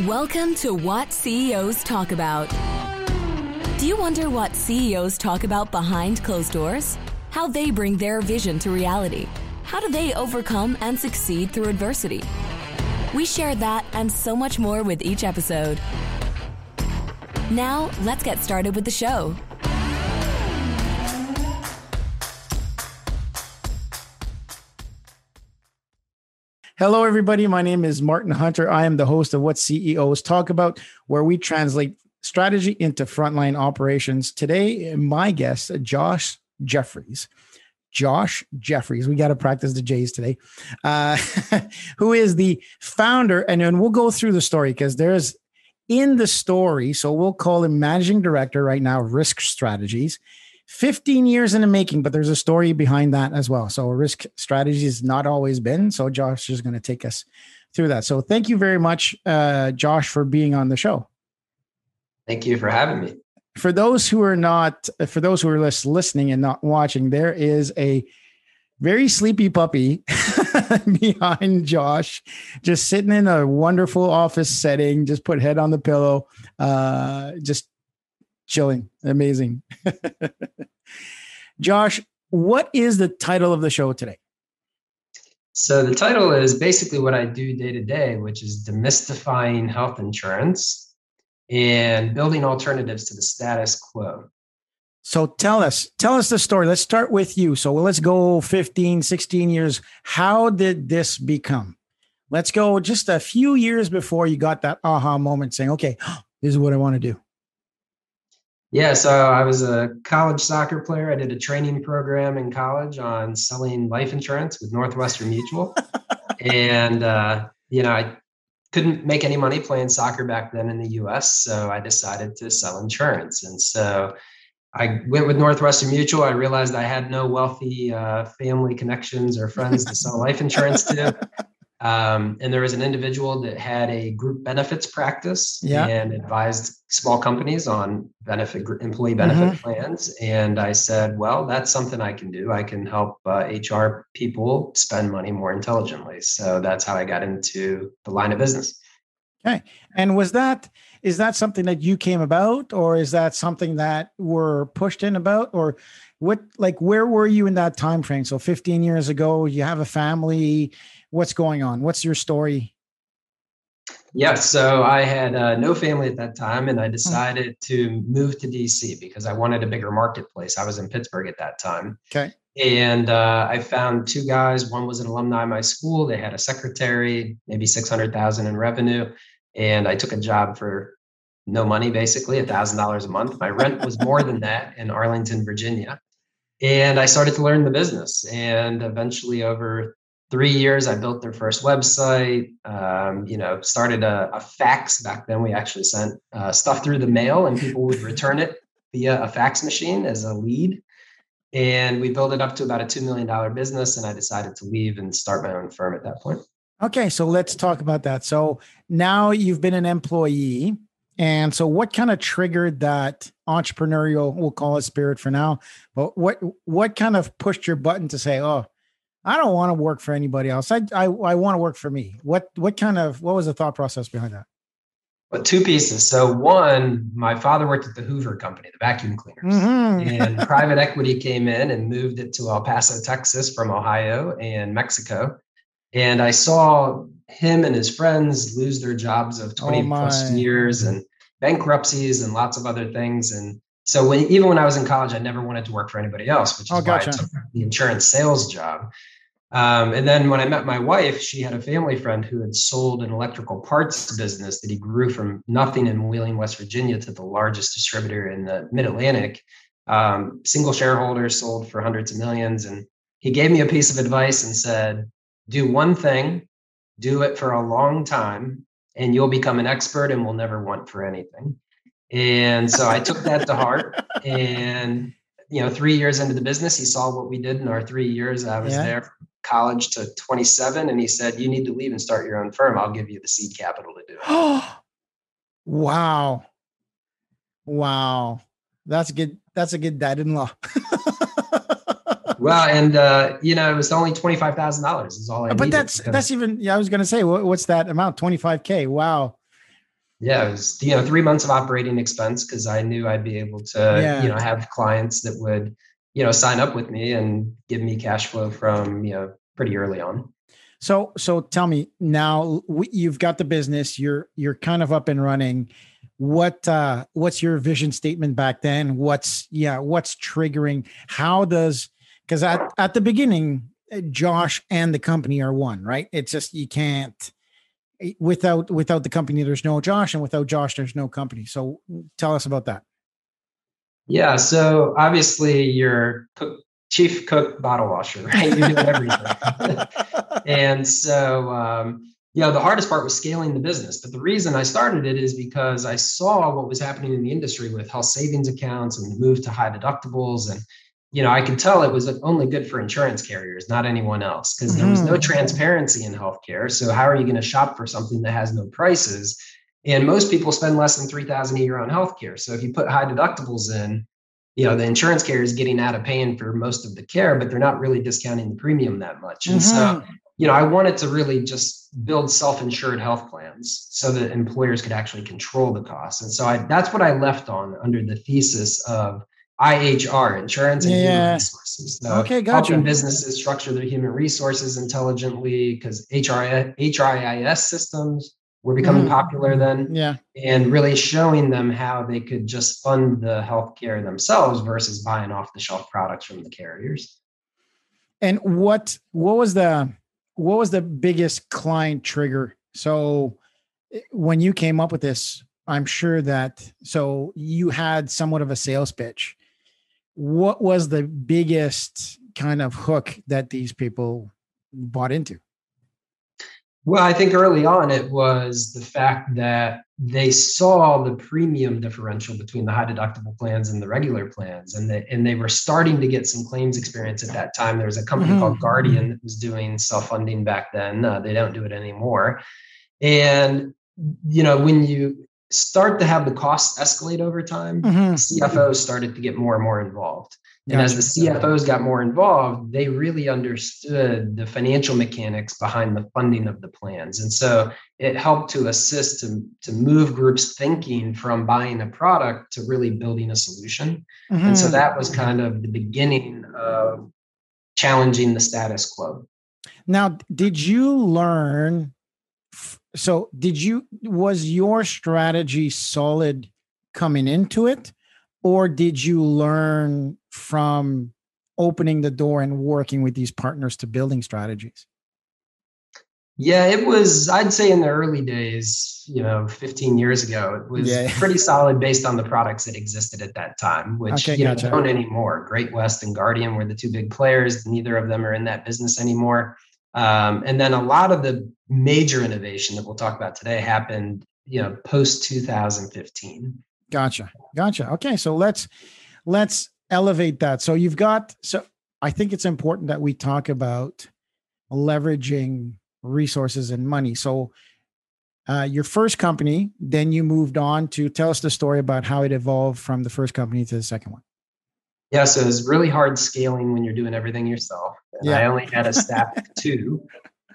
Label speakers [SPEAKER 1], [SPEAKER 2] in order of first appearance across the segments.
[SPEAKER 1] Welcome to What CEOs Talk About. Do you wonder what CEOs talk about behind closed doors? How they bring their vision to reality? How do they overcome and succeed through adversity? We share that and so much more with each episode. Now, let's get started with the show.
[SPEAKER 2] Hello, everybody. My name is Martin Hunter. I am the host of What CEOs Talk About, where we translate strategy into frontline operations. Today, my guest, Josh Jeffries. Josh Jeffries, we got to practice the J's today, uh, who is the founder. And then we'll go through the story because there's in the story, so we'll call him managing director right now, risk strategies. 15 years in the making, but there's a story behind that as well. So risk strategy has not always been. So Josh is going to take us through that. So thank you very much, uh, Josh, for being on the show.
[SPEAKER 3] Thank you for having me.
[SPEAKER 2] For those who are not, for those who are just listening and not watching, there is a very sleepy puppy behind Josh, just sitting in a wonderful office setting, just put head on the pillow, uh, just chilling. Amazing. Josh, what is the title of the show today?
[SPEAKER 3] So, the title is basically what I do day to day, which is demystifying health insurance and building alternatives to the status quo.
[SPEAKER 2] So tell us, tell us the story. Let's start with you. So let's go 15, 16 years. How did this become? Let's go just a few years before you got that aha moment saying, okay, this is what I want to do.
[SPEAKER 3] Yeah, so I was a college soccer player. I did a training program in college on selling life insurance with Northwestern Mutual. and, uh, you know, I couldn't make any money playing soccer back then in the US. So I decided to sell insurance. And so I went with Northwestern Mutual. I realized I had no wealthy uh, family connections or friends to sell life insurance to. Um, and there was an individual that had a group benefits practice yeah. and advised small companies on benefit employee benefit mm-hmm. plans. And I said, well, that's something I can do. I can help uh, HR people spend money more intelligently. So that's how I got into the line of business.
[SPEAKER 2] Okay. And was that is that something that you came about or is that something that were pushed in about or what like where were you in that time frame? So 15 years ago, you have a family, what's going on? What's your story?
[SPEAKER 3] Yeah, so I had uh, no family at that time, and I hmm. decided to move to DC because I wanted a bigger marketplace. I was in Pittsburgh at that time.
[SPEAKER 2] Okay.
[SPEAKER 3] And uh, I found two guys. One was an alumni of my school. They had a secretary, maybe six hundred thousand in revenue, and I took a job for no money, basically a thousand dollars a month. My rent was more than that in Arlington, Virginia, and I started to learn the business. And eventually, over three years i built their first website um, you know started a, a, fax back then. We actually sent uh, stuff through the mail and people would return it via a fax machine as a lead. And we built it up to about a $2 million business and i decided to leave and start my own firm at that point.
[SPEAKER 2] Okay so let's talk about that. So now you've been an employee and so what kind of triggered that entrepreneurial we'll call it spirit for now but what what kind of pushed your button to say oh I don't want to work for anybody else. I, I, I want to work for me. What, what kind of, what was the thought process behind that?
[SPEAKER 3] Well, two pieces. So one, my father worked at the Hoover Company, the vacuum cleaners, mm-hmm. and private equity came in and moved it to El Paso, Texas from Ohio and Mexico. And I saw him and his friends lose their jobs of 20 oh plus years and bankruptcies and lots of other things. And so when even when I was in college, I never wanted to work for anybody else, which is oh, gotcha. why I took the insurance sales job. Um, and then when I met my wife, she had a family friend who had sold an electrical parts business that he grew from nothing in Wheeling, West Virginia, to the largest distributor in the Mid Atlantic. Um, single shareholder, sold for hundreds of millions, and he gave me a piece of advice and said, "Do one thing, do it for a long time, and you'll become an expert and will never want for anything." And so I took that to heart. And you know, three years into the business, he saw what we did in our three years. I was yeah. there from college to 27, and he said, "You need to leave and start your own firm. I'll give you the seed capital to do it."
[SPEAKER 2] wow, wow, that's a good. That's a good dad-in-law.
[SPEAKER 3] well, and uh, you know, it was only twenty five thousand dollars. Is all I.
[SPEAKER 2] But that's that's even. Yeah, I was going to say, what, what's that amount? Twenty five k. Wow.
[SPEAKER 3] Yeah, it was you know three months of operating expense because I knew I'd be able to yeah. you know have clients that would you know sign up with me and give me cash flow from you know pretty early on.
[SPEAKER 2] So so tell me now you've got the business you're you're kind of up and running what uh what's your vision statement back then what's yeah what's triggering how does because at, at the beginning josh and the company are one right it's just you can't without without the company there's no josh and without josh there's no company. So tell us about that.
[SPEAKER 3] Yeah so obviously you're cook, chief cook bottle washer right? You do everything. And so um you know the hardest part was scaling the business. But the reason i started it is because i saw what was happening in the industry with health savings accounts and the move to high deductibles and you know i could tell it was only good for insurance carriers not anyone else because there was no mm-hmm. transparency in healthcare so how are you going to shop for something that has no prices and most people spend less than 3000 a year on healthcare so if you put high deductibles in you know the insurance carrier is getting out of paying for most of the care but they're not really discounting the premium that much and mm-hmm. so you know, I wanted to really just build self-insured health plans so that employers could actually control the costs. And so I, that's what I left on under the thesis of IHR, insurance and yeah. human resources. So okay, gotcha. Helping businesses structure their human resources intelligently because HR, HRIS systems were becoming mm. popular then.
[SPEAKER 2] Yeah.
[SPEAKER 3] And really showing them how they could just fund the healthcare themselves versus buying off the shelf products from the carriers.
[SPEAKER 2] And what what was the what was the biggest client trigger? So eh, when you came up with this, I'm sure that so you had somewhat of a sales pitch. What was the biggest kind of hook that these people bought into?
[SPEAKER 3] Well, I think early on it was the fact that they saw the premium differential between the high deductible plans and the regular plans, and they and they were starting to get some claims experience at that time. There was a company mm-hmm. called Guardian that was doing self funding back then. Uh, they don't do it anymore, and you know when you start to have the costs escalate over time, mm-hmm. CFOs started to get more and more involved. And gotcha. as the CFOs got more involved, they really understood the financial mechanics behind the funding of the plans. And so it helped to assist to, to move groups thinking from buying a product to really building a solution. Mm-hmm. And so mm-hmm. that was kind of the beginning of challenging the status quo.
[SPEAKER 2] Now, did you learn? So, did you, was your strategy solid coming into it? Or did you learn from opening the door and working with these partners to building strategies?
[SPEAKER 3] Yeah, it was, I'd say in the early days, you know, 15 years ago, it was yeah. pretty solid based on the products that existed at that time, which okay, you gotcha. know, don't anymore. Great West and Guardian were the two big players. Neither of them are in that business anymore. Um, and then a lot of the major innovation that we'll talk about today happened, you know, post 2015.
[SPEAKER 2] Gotcha. Gotcha. Okay. So let's, let's elevate that. So you've got so I think it's important that we talk about leveraging resources and money. So uh, your first company, then you moved on to tell us the story about how it evolved from the first company to the second one.
[SPEAKER 3] Yeah, so it's really hard scaling when you're doing everything yourself. And yeah. I only had a staff of two.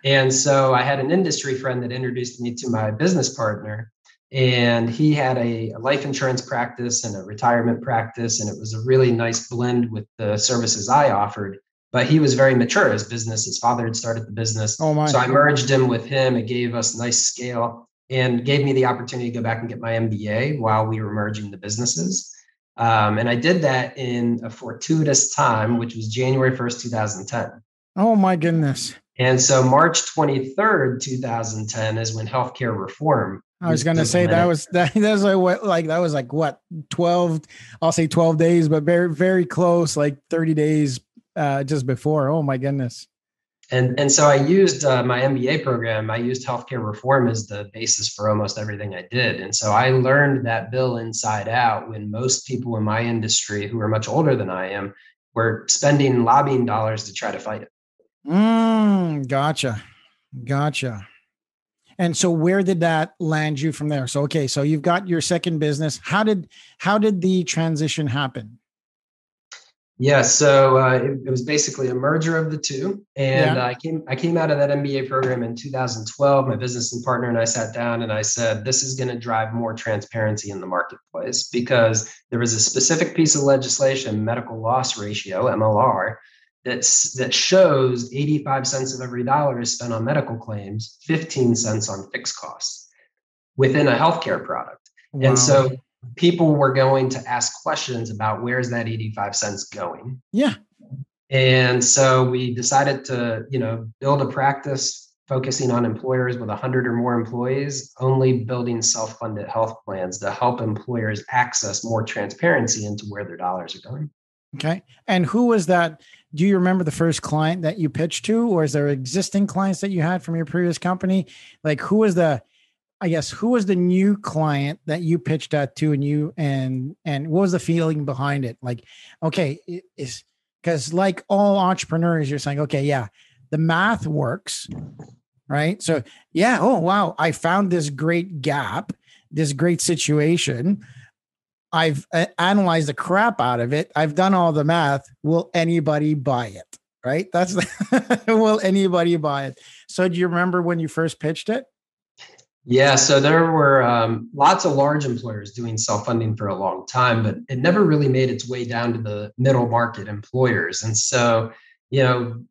[SPEAKER 3] And so I had an industry friend that introduced me to my business partner and he had a, a, life insurance practice and a retirement practice and it was a really nice blend with the services i offered but he was very mature as business his father had started the business oh my. so i merged him with him it gave us nice scale and gave me the opportunity to go back and get my mba while we were merging the businesses um, and i did that in a fortuitous time which was january 1st 2010
[SPEAKER 2] oh my goodness
[SPEAKER 3] and so march 23rd 2010 is when healthcare reform
[SPEAKER 2] I was gonna say that was that was like what like that was like what 12 I'll say 12 days, but very very close, like 30 days uh just before. Oh my goodness.
[SPEAKER 3] And and so I used uh, my MBA program. I used healthcare reform as the basis for almost everything I did. And so I learned that bill inside out when most people in my industry who are much older than I am were spending lobbying dollars to try to fight it.
[SPEAKER 2] Mm, gotcha. Gotcha. And so where did that land you from there? So okay, so you've got your second business. How did how did the transition happen?
[SPEAKER 3] Yeah, so uh, it, it, was basically a merger of the two, and yeah. I came I came out of that MBA program in 2012. My business and partner and I sat down and I said, "This is going to drive more transparency in the marketplace because there was a specific piece of legislation, medical loss ratio (MLR), that's that shows 85 cents of every dollar is spent on medical claims, 15 cents on fixed costs within a healthcare product, wow. and so." People were going to ask questions about where's that 85 cents going.
[SPEAKER 2] Yeah.
[SPEAKER 3] And so we decided to, you know, build a practice focusing on employers with 100 or more employees, only building self-funded health plans to help employers access more transparency into where their dollars are going.
[SPEAKER 2] Okay. And who was that? Do you remember the first client that you pitched to, or is there existing clients that you had from your previous company? Like who was the I guess who was the new client that you pitched at to and you and and what was the feeling behind it? Like, okay, is because like all entrepreneurs, you're saying, okay, yeah, the math works, right? So yeah, oh wow, I found this great gap, this great situation. I've uh, analyzed the crap out of it. I've done all the math. Will anybody buy it? Right? That's the, will anybody buy it? So do you remember when you first pitched it?
[SPEAKER 3] Yeah, so there were um, lots of large employers doing self funding for a long time, but it never really made its way down to the middle market employers. And so, you know,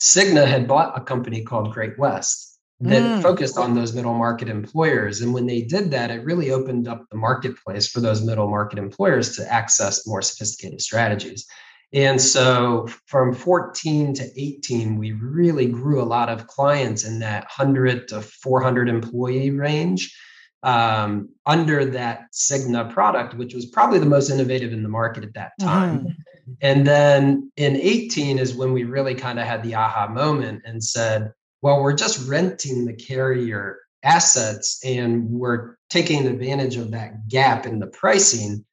[SPEAKER 3] Cigna had bought a company called Great West that mm. focused on those middle market employers. And when they did that, it really opened up the marketplace for those middle market employers to access more sophisticated strategies. And so from 14 to 18, we really grew a lot of clients in that 100 to 400 employee range um, under that Cigna product, which was probably the most innovative in the market at that time. Mm-hmm. And then in 18 is when we really kind of had the aha moment and said, well, we're just renting the carrier assets and we're taking advantage of that gap in the pricing.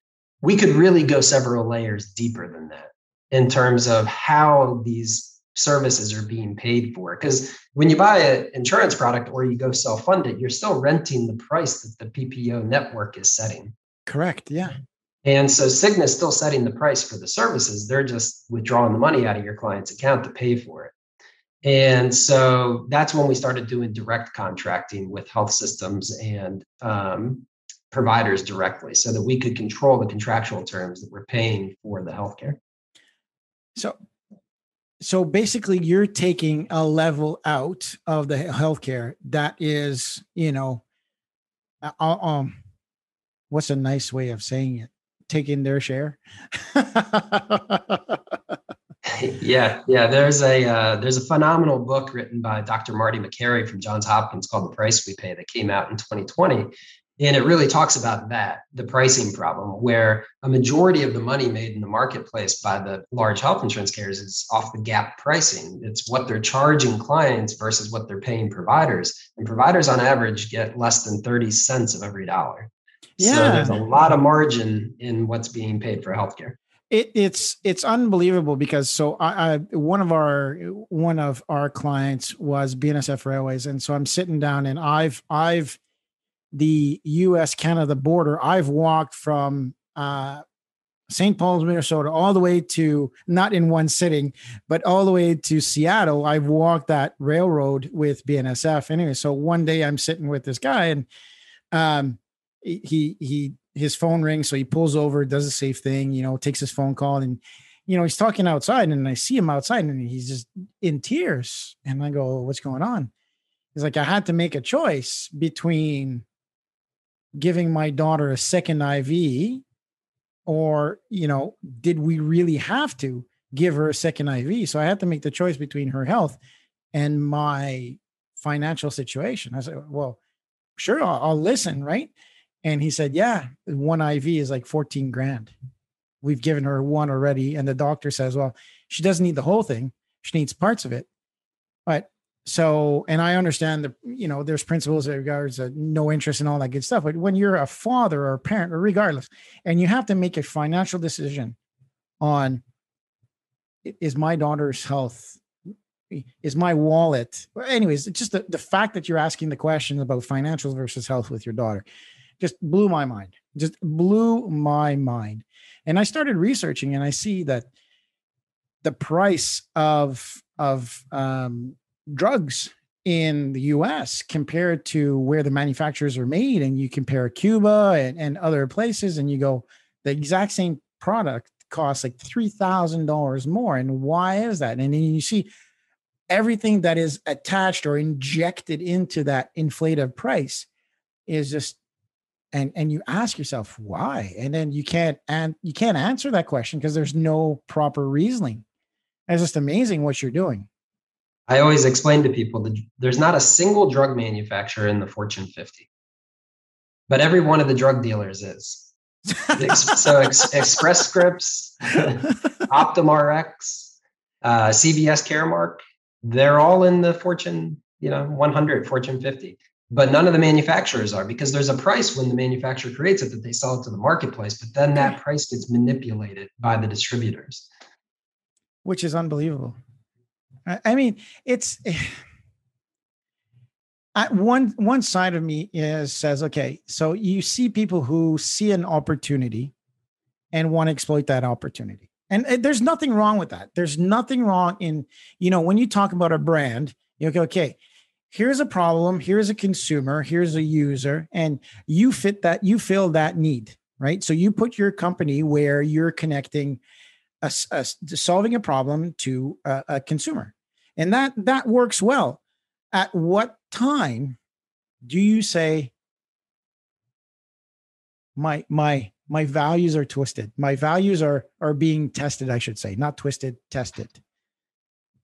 [SPEAKER 3] We could really go several layers deeper than that in terms of how these services are being paid for. Because when you buy an insurance product or you go self fund it, you're still renting the price that the PPO network is setting.
[SPEAKER 2] Correct. Yeah.
[SPEAKER 3] And so Cigna is still setting the price for the services. They're just withdrawing the money out of your client's account to pay for it. And so that's when we started doing direct contracting with health systems and um, providers directly so that we could control the contractual terms that we're paying for the healthcare.
[SPEAKER 2] So, so basically, you're taking a level out of the healthcare that is, you know, uh, uh, um, what's a nice way of saying it? Taking their share.
[SPEAKER 3] yeah, yeah. There's a uh, there's a phenomenal book written by Dr. Marty Makary from Johns Hopkins called "The Price We Pay" that came out in 2020, and it really talks about that, the pricing problem, where a majority of the money made in the marketplace by the large health insurance carriers is off the gap pricing. It's what they're charging clients versus what they're paying providers. And providers on average get less than 30 cents of every dollar. Yeah. So there's a lot of margin in what's being paid for healthcare.
[SPEAKER 2] It, it's it's unbelievable because so I, I, one of our one of our clients was BNSF Railways and so I'm sitting down and I've I've the U.S. Canada border, I've walked from uh, St. Paul's, Minnesota, all the way to not in one sitting, but all the way to Seattle. I've walked that railroad with BNSF. Anyway, so one day I'm sitting with this guy, and um, he he his phone rings, so he pulls over, does a safe thing, you know, takes his phone call, and you know he's talking outside, and I see him outside, and he's just in tears, and I go, "What's going on?" He's like, "I had to make a choice between." Giving my daughter a second IV or you know did we really have to give her a second IV so I had to make the choice between her health and my financial situation. I said well sure I'll, I'll listen right? And he said yeah one IV is like 14 grand. We've given her one already. And the doctor says well she doesn't need the whole thing. She needs parts of it. But so, and I understand that, you know, there's principles that regards uh, no interest and all that good stuff. But when you're a father or a parent, or regardless, and you have to make a financial decision on is my daughter's health, is my wallet, anyways, just the, the fact that you're asking the question about financials versus health with your daughter just blew my mind, just blew my mind. And I started researching and I see that the price of of um, drugs in the US compared to where the manufacturers are made, and you compare Cuba and, and other places, and you go, the exact same product costs like $3,000 more. And why is that? And then you see everything that is attached or injected into that inflated price is just and and you ask yourself why and then you can't and you can't answer that question because there's no proper reasoning it's just amazing what you're doing
[SPEAKER 3] i always explain to people that there's not a single drug manufacturer in the fortune 50 but every one of the drug dealers is. So ex, express scripts optum rx uh, cvs caremark they're all in the fortune you know 100 fortune 50 but none of the manufacturers are because there's a price when the manufacturer creates it that they sell it to the marketplace but then that price gets manipulated by the distributors.
[SPEAKER 2] Which is unbelievable i mean it's one one side of me is says okay so you see people who see an opportunity and want to exploit that opportunity. And there's nothing wrong with that. There's nothing wrong in you know when you talk about a brand you go okay here's a problem here's a consumer here's a user and you fit that you fill that need right? So you put your company where you're connecting a, a solving a problem to a, a consumer. And that that works well. At what time do you say my my my values are twisted. My values are are being tested i should say not twisted tested?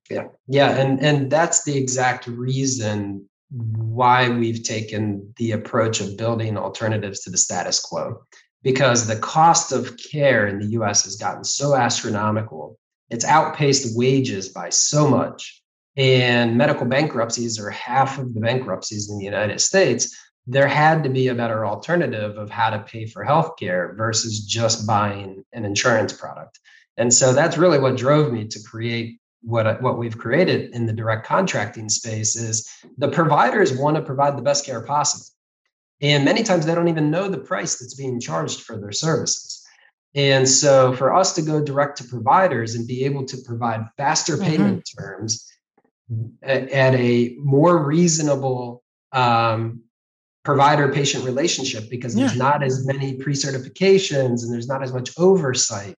[SPEAKER 3] Yeah. Yeah and and that's the exact reason why we've taken the approach of building alternatives to the status quo because the cost of care in the US has gotten so astronomical. It's outpaced wages by so much. And medical bankruptcies are half of the bankruptcies in the United States there had to be a better alternative of how to pay for healthcare versus just buying an insurance product. And so that's really what drove me to create what what we've created in the direct contracting space is the providers want to provide the best care possible and many times they don't even know the price that's being charged for their services. And so for us to go direct to providers and be able to provide faster mm-hmm. payment terms at, at, a more reasonable um, provider patient relationship because there's not as many pre-certifications and there's not as much oversight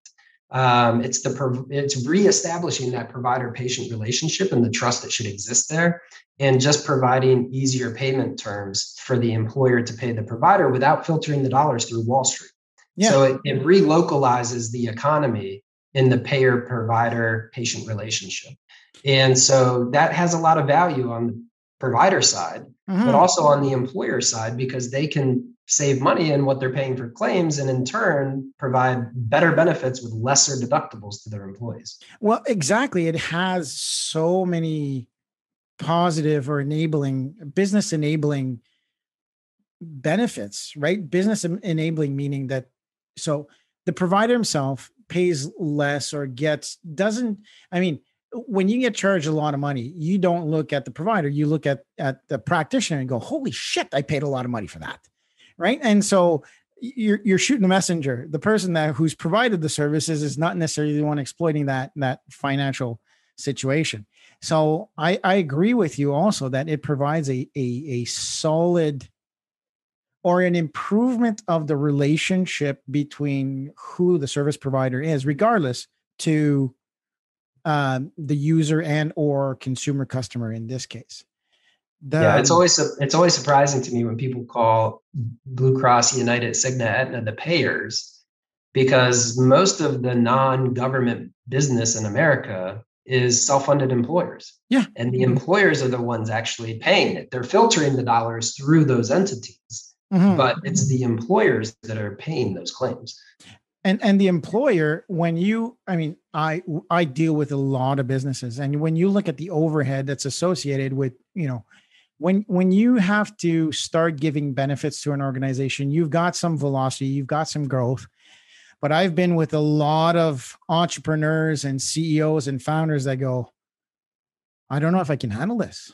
[SPEAKER 3] um, it's the it's reestablishing that provider patient relationship and the trust that should exist there, and just providing easier payment terms for the employer to pay the provider without filtering the dollars through Wall Street. Yeah. So it, it relocalizes the economy in the payer provider patient relationship. And so that has a lot of value on the provider side, mm-hmm. but also on the employer side because they can save money in what they're paying for claims and in turn provide better benefits with lesser deductibles to their employees.
[SPEAKER 2] Well, exactly. It has so many positive or enabling business enabling benefits, right? Business enabling meaning that so the provider himself pays less or gets doesn't I mean when you get charged a lot of money, you don't look at the provider, you look at at the practitioner and go, "Holy shit, I paid a lot of money for that." right? And so you're you're shooting the messenger. The person that who's provided the services is not necessarily the one exploiting that that financial situation. So I, I agree with you also that it provides a, a, a solid or an improvement of the relationship between who the service provider is, regardless to um, the user and or consumer customer in this case.
[SPEAKER 3] The, yeah, it's always it's always surprising to me when people call Blue Cross, United, Cigna, Aetna the payers, because most of the non-government business in America is self-funded employers.
[SPEAKER 2] Yeah,
[SPEAKER 3] and the employers are the ones actually paying it. They're filtering the dollars through those entities, mm-hmm. but it's the employers that are paying those claims.
[SPEAKER 2] And and the employer, when you, I mean, I I deal with a lot of businesses, and when you look at the overhead that's associated with, you know when when you have to start giving benefits to an organization you've got some velocity you've got some growth but i've been with a lot of entrepreneurs and ceos and founders that go i don't know if i can handle this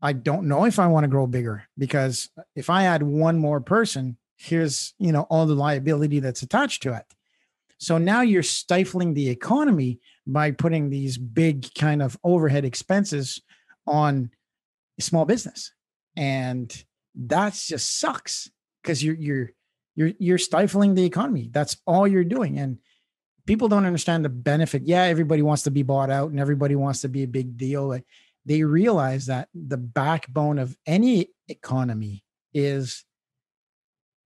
[SPEAKER 2] i don't know if i want to grow bigger because if i add one more person here's you know all the liability that's attached to it so now you're stifling the economy by putting these big kind of overhead expenses on small business. And that just sucks because you're you're you're you're stifling the economy. That's all you're doing. And people don't understand the benefit. Yeah, everybody wants to be bought out and everybody wants to be a big deal. They realize that the backbone of any economy is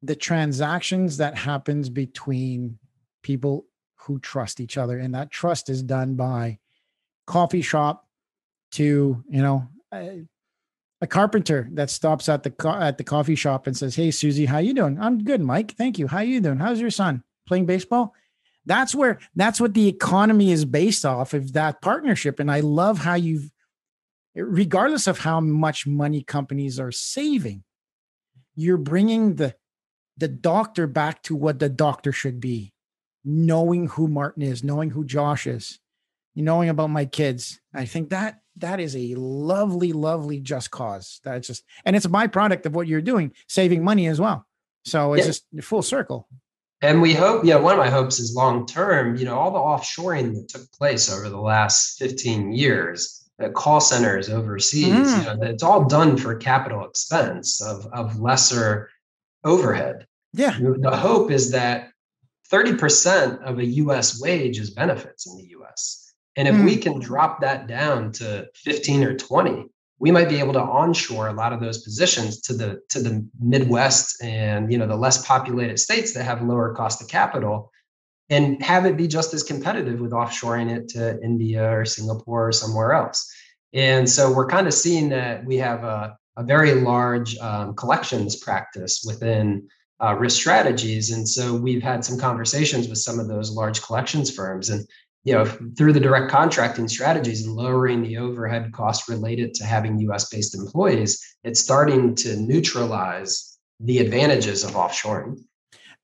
[SPEAKER 2] the transactions that happens between people who trust each other and that trust is done by coffee shop to you know uh, a, carpenter that stops at the co- at the coffee shop and says hey susie how you doing? I'm good mike. Thank you. How you doing? How's your son? Playing baseball? That's where that's what the economy is based off of that partnership. And i love how you've regardless of how much money companies are saving you're bringing the the doctor back to what the doctor should be knowing who martin is knowing who josh is knowing about my kids i think that that is a lovely lovely just cause that's just and it's a byproduct of what you're doing saving money as well so it's yeah. just full circle
[SPEAKER 3] and we hope yeah one of my hopes is long term you know all the offshoring that took place over the last 15 years call centers overseas. Mm. You know, it's all done for capital expense of, of lesser overhead.
[SPEAKER 2] Yeah.
[SPEAKER 3] The hope is that 30% of a US wage is benefits in the US. And if mm. we can drop that down to 15 or 20, we might be able to onshore a lot of those positions to the to the Midwest and you know the less populated states that have lower cost of capital and have it be just as competitive with offshoring it to India or Singapore or somewhere else. And so we're kind of seeing that we have a, a very large um, collections practice within uh, risk strategies. And so we've had some conversations with some of those large collections firms. And you know, through the direct contracting strategies and lowering the overhead costs related to having US based employees, it's starting to neutralize the advantages of offshoring.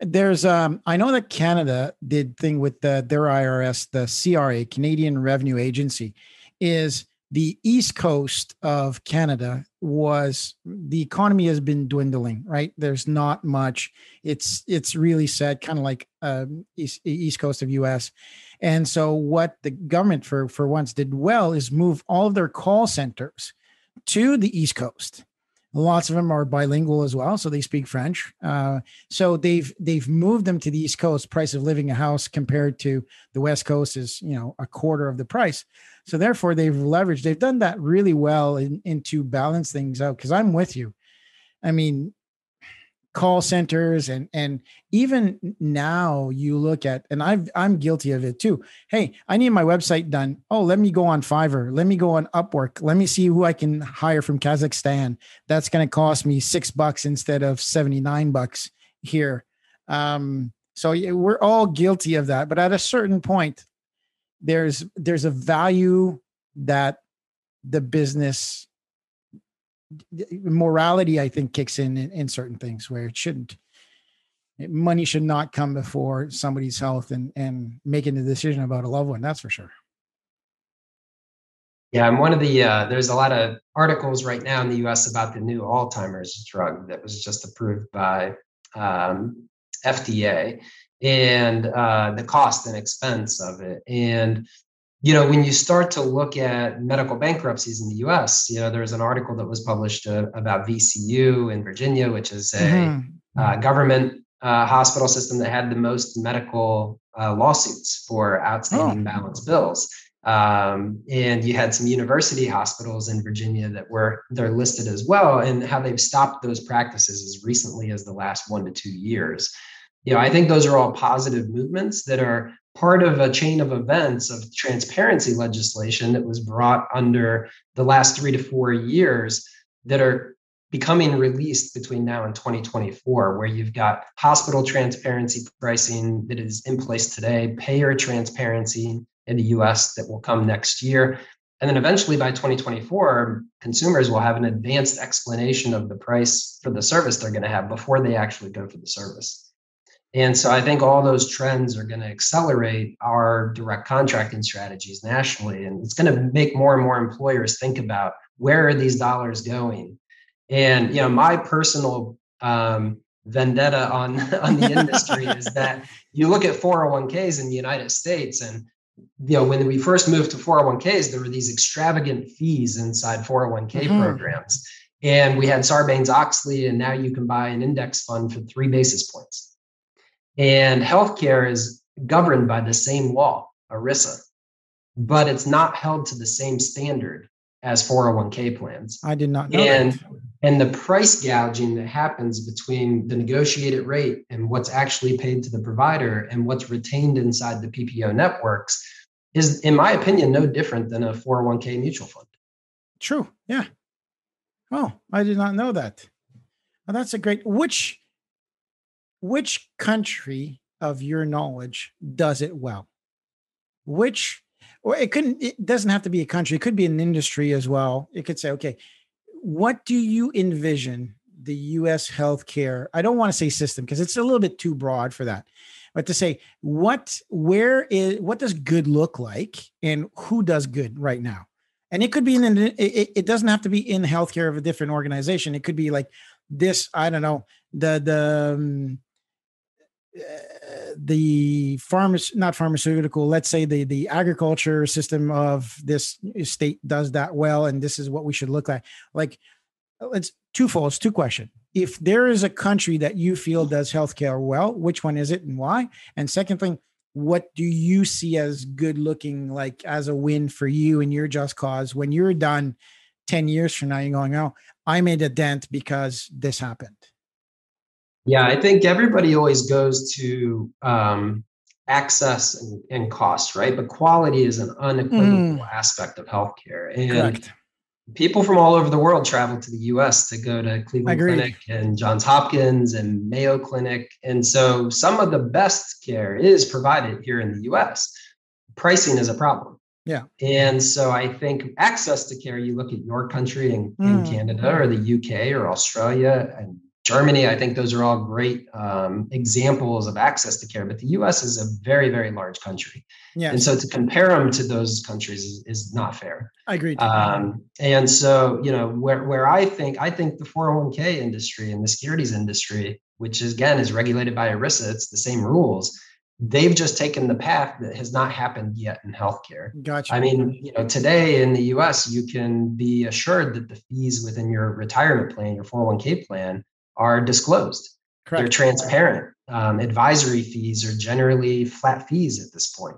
[SPEAKER 2] There's um I know that Canada did thing with the their IRS, the CRA, Canadian Revenue Agency, is the east coast of Canada was the economy has been dwindling, right? There's not much. It's it's really sad, kind of like um, east, east coast of US. And so what the government for for once did well is move all of their call centers to the east coast Lots of them are bilingual as well, so they speak French. Uh, so they've they've moved them to the East Coast. Price of living a house compared to the West Coast is you know a quarter of the price. So therefore, they've leveraged. They've done that really well in, in to balance things out. Because I'm with you. I mean, call centers and and even now you look at and I've I'm guilty of it too. Hey, I need my website done. Oh, let me go on Fiverr. Let me go on Upwork. Let me see who I can hire from Kazakhstan. That's going to cost me 6 bucks instead of 79 bucks here. Um so we're all guilty of that, but at a certain point there's there's a value that the business morality i think kicks in, in in, certain things where it shouldn't. Money should not come before somebody's health and and making a decision about a loved one that's for sure.
[SPEAKER 3] Yeah i'm one of the uh, there's a lot of articles right now in the us about the new alzheimer's drug that was just approved by um, fda and uh, the cost and expense of it. And you know, when you start to look at medical bankruptcies in the US, you know, there's an article that was published uh, about VCU in Virginia, which is a mm-hmm. uh, government uh, hospital system that had the most medical uh, lawsuits for outstanding oh. balance bills. Um, and you had some university hospitals in Virginia that were they're listed as well, and how they've stopped those practices as recently as the last one to two years. You know, I think those are all positive movements that are part of a chain of events of transparency legislation that was brought under the last three to four years that are becoming released between now and 2024, where you've got hospital transparency pricing that is in place today, payer transparency in the US that will come next year. And then eventually by 2024, consumers will have an advanced explanation of the price for the service they're going to have before they actually go for the service. And so I think all those trends are going to accelerate our direct contracting strategies nationally. And it's going to make more and more employers think about where are these dollars going? And, you know, my personal um, vendetta on, on the industry is that you look at 401ks in the United States and you know, when we first moved to 401ks, there were these extravagant fees inside 401k mm-hmm. programs. And we had Sarbanes Oxley, and now you can buy an index fund for three basis points. And healthcare is governed by the same law, ERISA, but it's not held to the same standard as 401k plans.
[SPEAKER 2] I did not know
[SPEAKER 3] and,
[SPEAKER 2] that.
[SPEAKER 3] And the price gouging that happens between the negotiated rate and what's actually paid to the provider and what's retained inside the PPO networks is, in my opinion, no different than a 401k mutual fund.
[SPEAKER 2] True. Yeah. Oh, I did not know that. Well, that's a great. Which which country of your knowledge does it well? Which or it couldn't it doesn't have to be a country, it could be an industry as well. It could say, okay, what do you envision the US healthcare? I don't want to say system because it's a little bit too broad for that. But to say what where is what does good look like and who does good right now? And it could be in it, it doesn't have to be in healthcare of a different organization. It could be like this, I don't know, the the um, the pharmac not pharmaceutical let's say the the agriculture system of this state does that well and this is what we should look like. Like it's twofold it's two question if there is a country that you feel does healthcare well which one is it and why? And second thing what do you see as good looking like as a win for you and your just cause when you're done 10 years from now you're going oh i made a dent because this happened
[SPEAKER 3] yeah, I think everybody always goes to um, access and, and, cost, right? But quality is an unequivocal mm. aspect of healthcare. And Correct. people from all over the world travel to the US to go to Cleveland Clinic and Johns Hopkins and Mayo Clinic. And so some of the best care is provided here in the US. Pricing is a problem.
[SPEAKER 2] Yeah.
[SPEAKER 3] And so I think access to care, you look at your country in, mm. in Canada or the UK or Australia and Germany, I think those are all great um, examples of access to care. But the US is a very, very large country. And so to compare them to those countries is, is not fair.
[SPEAKER 2] I agree.
[SPEAKER 3] Um, and so, you know, where, where I think, I think the 401k industry and the securities industry, which is, again is regulated by ERISA, it's the same rules. They've just taken the path that has not happened yet in healthcare.
[SPEAKER 2] Gotcha.
[SPEAKER 3] I mean, you know, today in the US, you can be assured that the fees within your retirement plan, your 401k plan, are disclosed. Correct. They're transparent. Um, advisory fees are generally flat fees at this point.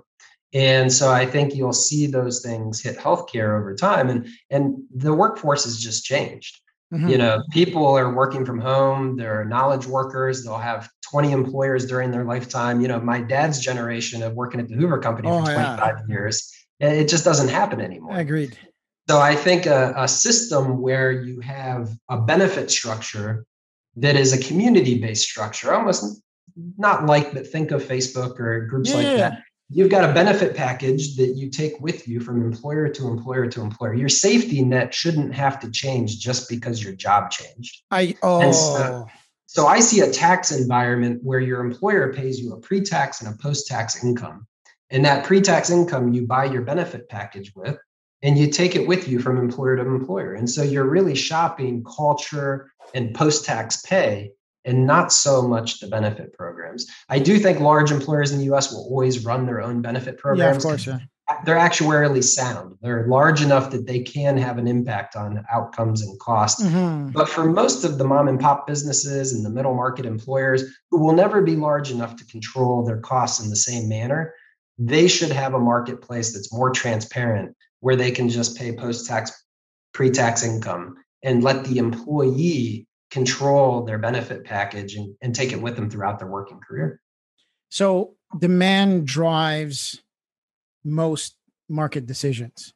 [SPEAKER 3] And so I think you'll see those things hit healthcare over time. And, and the workforce has just changed. Mm-hmm. You know, people are working from home, they're knowledge workers, they'll have 20 employers during their lifetime. You know, my dad's generation of working at the Hoover Company oh, for 25 yeah. years, it just doesn't happen anymore.
[SPEAKER 2] Agreed.
[SPEAKER 3] So I think a, a system where you have a benefit structure that is a community based structure, almost not like, but think of Facebook or groups yeah. like that. You've got a benefit package that you take with you from employer to employer to employer. Your safety net shouldn't have to change just because your job changed.
[SPEAKER 2] I oh. So,
[SPEAKER 3] so I see a tax environment where your employer pays you a pre-tax and a post-tax income. And that pre-tax income you buy your benefit package with, and you take it with you from employer to employer. And so you're really shopping culture and post tax pay and not so much the benefit programs. I do think large employers in the US will always run their own benefit programs.
[SPEAKER 2] Yeah, of course. Yeah.
[SPEAKER 3] They're actuarially sound. They're large enough that they can have an impact on outcomes and costs. Mm-hmm. But for most of the mom and pop businesses and the middle market employers who will never be large enough to control their costs in the same manner, they should have a marketplace that's more transparent where they can just pay post tax, pre tax income and let the employee control their benefit package and, and take it with them throughout their working career.
[SPEAKER 2] So demand drives most market decisions.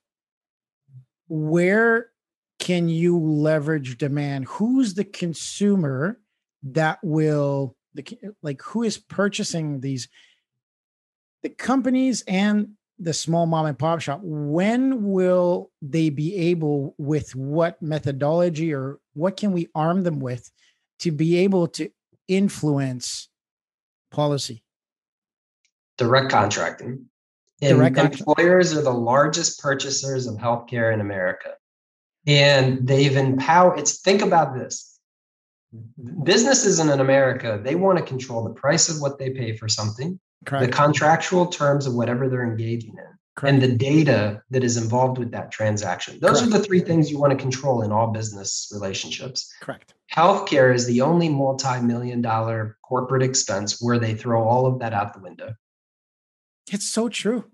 [SPEAKER 2] Where can you leverage demand? Who's the consumer that will the like who is purchasing these the companies and the small mom and pop shop when will they be able with what methodology or what can we arm them with to be able to influence policy?
[SPEAKER 3] Direct contracting. Direct employers are the largest purchasers of healthcare in america. And they've empowered it's think about this. Mm-hmm. Businesses in america they want to control the price of what they pay for something Correct. the contractual terms of whatever they're engaging in, Correct. and the data that is involved with that transaction. Those Correct. are the three things you want to control in all business relationships.
[SPEAKER 2] Correct.
[SPEAKER 3] Healthcare is the only multi million dollar corporate expense where they throw all of that out the window.
[SPEAKER 2] It's so true.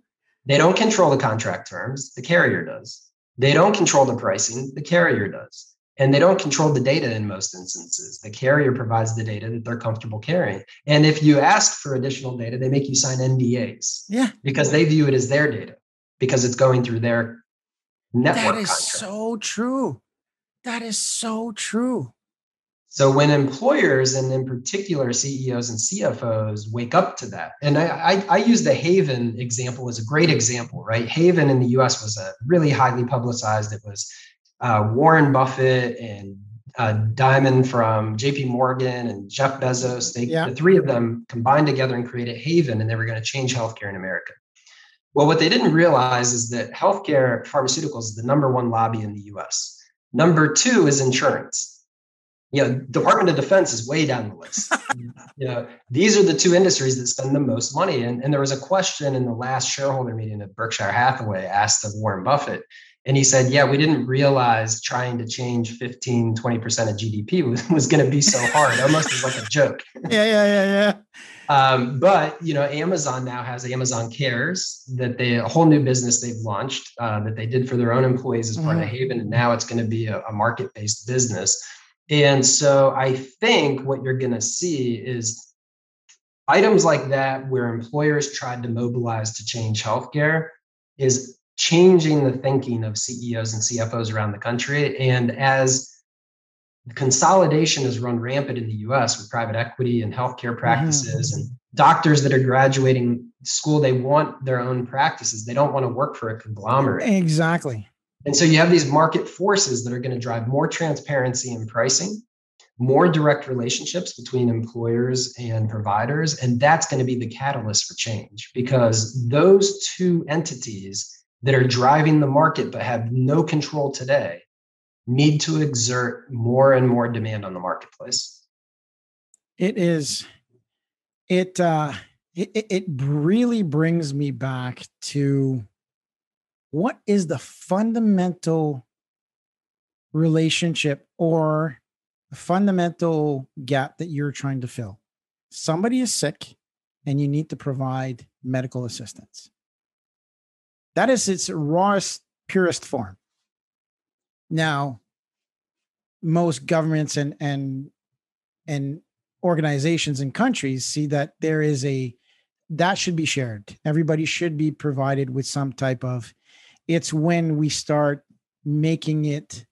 [SPEAKER 3] They don't control the contract terms, the carrier does. They don't control the pricing, the carrier does. And they don't control the data in most instances. The carrier provides the data that they're comfortable carrying. And if you ask for additional data, they make you sign NDAs.
[SPEAKER 2] Yeah.
[SPEAKER 3] Because they view it as their data because it's going through their network.
[SPEAKER 2] That is contract. so true. That is so true.
[SPEAKER 3] So when employers and in particular CEOs and CFOs wake up to that, and I, I, I, use the Haven example as a great example, right? Haven in the US was a really highly publicized. It was uh, Warren Buffett and uh, Dimon from JP Morgan and Jeff Bezos. They, yeah. The three of them combined together and created Haven, and they were going to change healthcare in America. Well, what they didn't realize is that healthcare pharmaceuticals is the number one lobby in the US. Number two is insurance you know, Department of Defense is way down the list. you know, these are the two industries that spend the most money. And, and there was a question in the last shareholder meeting at Berkshire Hathaway asked of Warren Buffett. And he said, Yeah, we didn't realize trying to change 15, 20% of GDP was, was going to be so hard, almost as like a joke.
[SPEAKER 2] yeah, yeah, yeah, yeah.
[SPEAKER 3] Um, but you know, Amazon now has Amazon Cares that they a whole new business they've launched uh, that they did for their own employees as part mm-hmm. of Haven, and now it's going to be a, a market-based business. And so I think what you're going to see is items like that where employers tried to mobilize to change healthcare is changing the thinking of CEOs and CFOs around the country. And as consolidation has run rampant in the US with private equity and healthcare mm-hmm. practices mm-hmm. and doctors that are graduating school, they want their own practices. They don't want to work for a conglomerate.
[SPEAKER 2] Exactly.
[SPEAKER 3] And so you have these market forces that are going to drive more transparency in pricing, more direct relationships between employers and providers. And that's going to be the catalyst for change because those two entities that are driving the market but have no control today need to exert more and more demand on the marketplace.
[SPEAKER 2] It is, it, uh, it, it really brings me back to what is the fundamental relationship or fundamental gap that you're trying to fill? Somebody is sick and you need to provide medical assistance. That is its rawest, purest form. Now, most governments and and and organizations and countries see that there is a that should be shared. Everybody should be provided with some type of it's when we start making it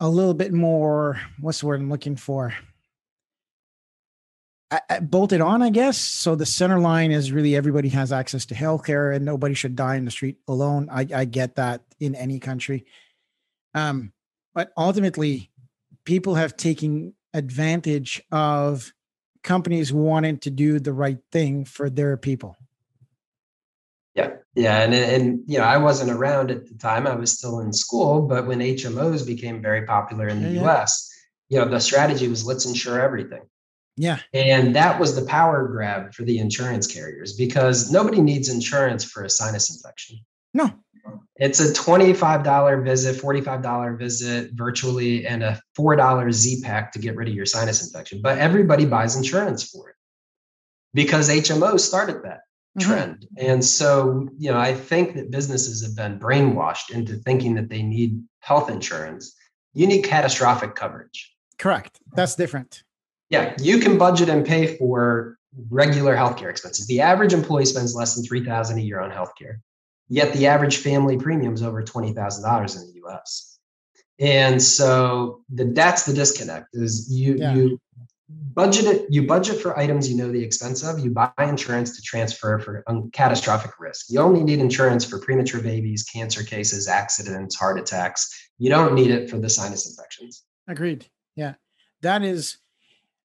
[SPEAKER 2] a little bit more what's the word i'm looking for bolted on i guess so the center line is really everybody has access to healthcare and nobody should die in the street alone i, I get that in any country um, but ultimately people have taken advantage of companies wanting to do the right thing for their people
[SPEAKER 3] yeah, yeah, and and you know, I wasn't around at the time; I was still in school. But when HMOs became very popular in the yeah, U.S., yeah. you know, the strategy was let's insure everything.
[SPEAKER 2] Yeah,
[SPEAKER 3] and that was the power grab for the insurance carriers because nobody needs insurance for a sinus infection.
[SPEAKER 2] No,
[SPEAKER 3] it's a twenty-five dollar visit, forty-five dollar visit virtually, and a four dollar Z-Pak to get rid of your sinus infection. But everybody buys insurance for it because HMOs started that mm-hmm. trend. And so, you know, I think that businesses have been brainwashed into thinking that they need health insurance. You need catastrophic coverage.
[SPEAKER 2] Correct. That's different.
[SPEAKER 3] Yeah, you can budget and pay for regular healthcare expenses. The average employee spends less than 3000 a year on healthcare. Yet the average family premium is over $20,000 in the US. And so the, that's the disconnect is you yeah. you budget it you budget for items you know the expense of you buy insurance to transfer for catastrophic risk you only need insurance for premature babies cancer cases accidents heart attacks you don't need it for the sinus infections
[SPEAKER 2] agreed yeah that is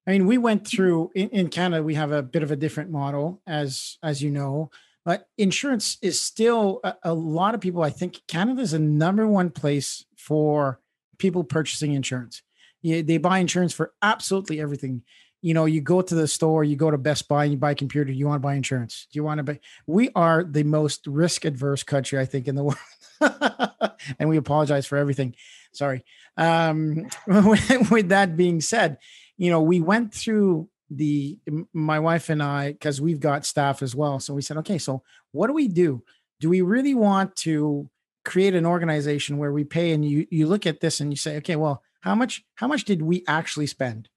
[SPEAKER 2] i mean we went through in, in canada we have a bit of a different model as as you know but insurance is still a, a lot of people i think canada is the number one place for people purchasing insurance they buy insurance for absolutely everything. you know, you go to the store, you go to Best Buy, and you buy a computer. You want to buy insurance? Do you want to buy? We are the most risk adverse country, I think, in the world, and we apologize for everything. Sorry. Um, with, that being said, you know, we went through the my wife and I because we've got staff as well. So we said, okay, so what do we do? Do we really want to create an organization where we pay and you you look at this and you say, okay, well, how much how much did we actually spend?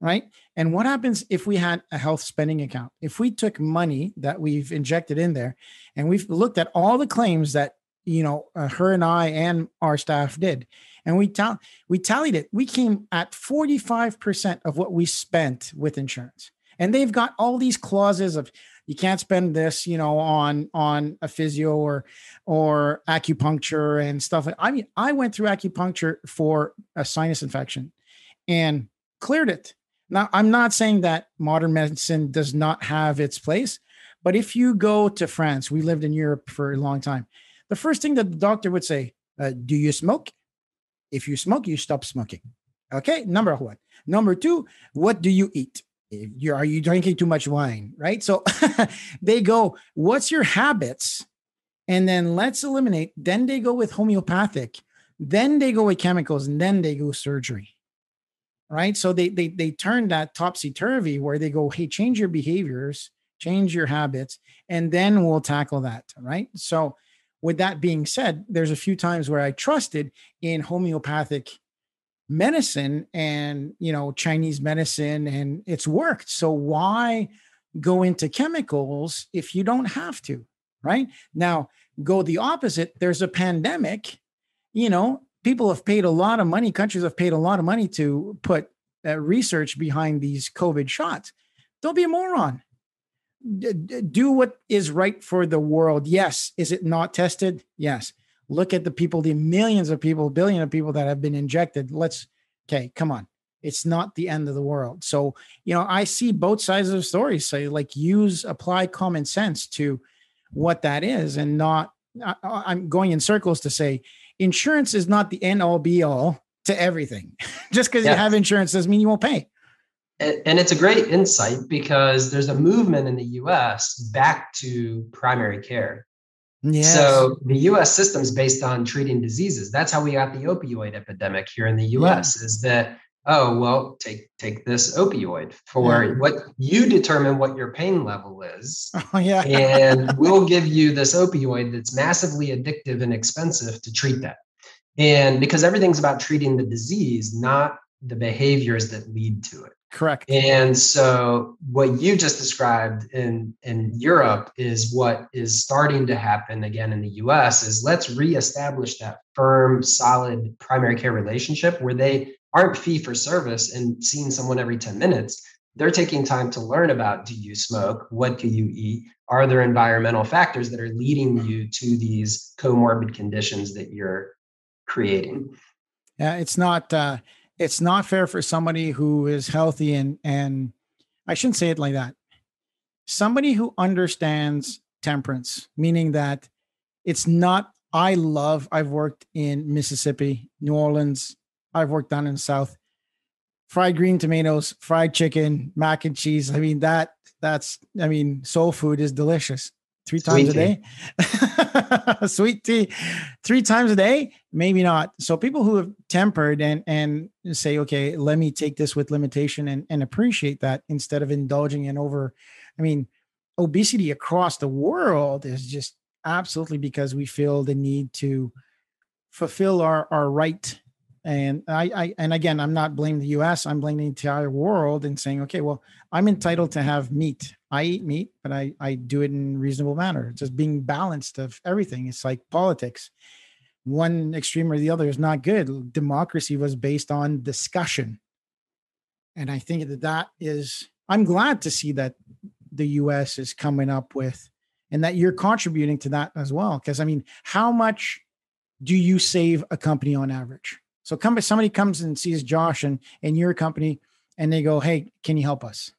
[SPEAKER 2] Right? And what happens if we had a health spending account? If we took money that we've injected in there and we've looked at all the claims that you know uh, her and I and our staff did. And we tal- we tallied it. We came at 45% of what we spent with insurance. And they've got all these clauses of you can't spend this you know on on a physio or or acupuncture and stuff i mean i went through acupuncture for a sinus infection and cleared it. Now i'm not saying that modern medicine does not have its place but if you go to france we lived in europe for a long time the first thing that the doctor would say uh, do you smoke? If you smoke you stop smoking. Okay number one. Number two what do you eat? You are you drinking too much wine right? So they go what's your habits? And then let's eliminate then they go with homeopathic then they go with chemicals and then they go surgery right? So they they they turn that topsy-turvy where they go hey change your behaviors change your habits and then we'll tackle that right? So with that being said there's a few times where i trusted in homeopathic medicine and you know chinese medicine and it's worked. So why go into chemicals if you don't have to right? Now go the opposite. There's a pandemic. You know people have paid a lot of money countries have paid a lot of money to put uh, research behind these covid shots. Don't be a moron do what is right for the world yes is it not tested yes look at the people, the millions of people, billion of people that have been injected. Let's, okay, come on. It's not the end of the world. So, you know, I see both sides of the story. Say, so like, use, apply common sense to what that is and not, I, I'm going in circles to say insurance is not the end all be all to everything. Just because yeah. you have insurance doesn't mean you won't pay.
[SPEAKER 3] And it's a great insight because there's a movement in the US back to primary care. Yes. So the US system is based on treating diseases. That's how we got the opioid epidemic here in the US yeah. is that oh well take take this opioid for yeah. what you determine what your pain level is. Oh yeah. and we'll give you this opioid that's massively addictive and expensive to treat that. And because everything's about treating the disease, not the behaviors that lead to it.
[SPEAKER 2] Correct.
[SPEAKER 3] And so what you just described in in Europe is what is starting to happen again in the US is let's reestablish that firm solid primary care relationship where they aren't fee for service and seeing someone every 10 minutes. They're taking time to learn about do you smoke? What do you eat? Are there environmental factors that are leading you to these comorbid conditions that you're creating?
[SPEAKER 2] Yeah, it's not uh it's not fair for somebody who is healthy and and I shouldn't say it like that. Somebody who understands temperance, meaning that it's not I love I've worked in Mississippi, New Orleans, I've worked down in the South. Fried green tomatoes, fried chicken, mac and cheese. I mean that that's I mean soul food is delicious three times Sweet a day. Sweet tea, three times a day, maybe not. So people who have tempered and and say, okay, let me take this with limitation and and appreciate that instead of indulging in over. I mean, obesity across the world is just absolutely because we feel the need to fulfill our our right and I, I and again i'm not blaming the us i'm blaming the entire world and saying okay well i'm entitled to have meat. I eat meat but i i do it in reasonable manner. It's just being balanced of everything. It's like politics. One extreme or the other is not good. Democracy was based on discussion. And i think that that is i'm glad to see that the us is coming up with and that you're contributing to that as well. Because i mean how much do you save a company on average so come, somebody comes and sees Josh and in your company, and they go, "Hey, can you help us?"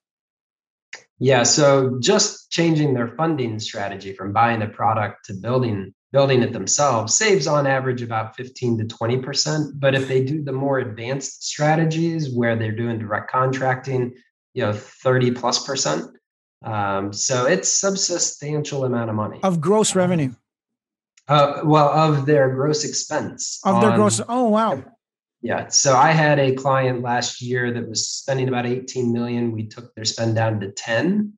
[SPEAKER 3] Yeah. So just changing their funding strategy from buying a product to building building it themselves saves on average about 15 to 20 percent. But if they do the more advanced strategies where they're doing direct contracting, you know, 30 plus percent. Um, so it's substantial amount of money
[SPEAKER 2] of gross revenue.
[SPEAKER 3] Uh, well, of their gross expense.
[SPEAKER 2] Of their gross. Oh, wow.
[SPEAKER 3] Yeah. So I had a client last year that was spending about 18 million. We took their spend down to 10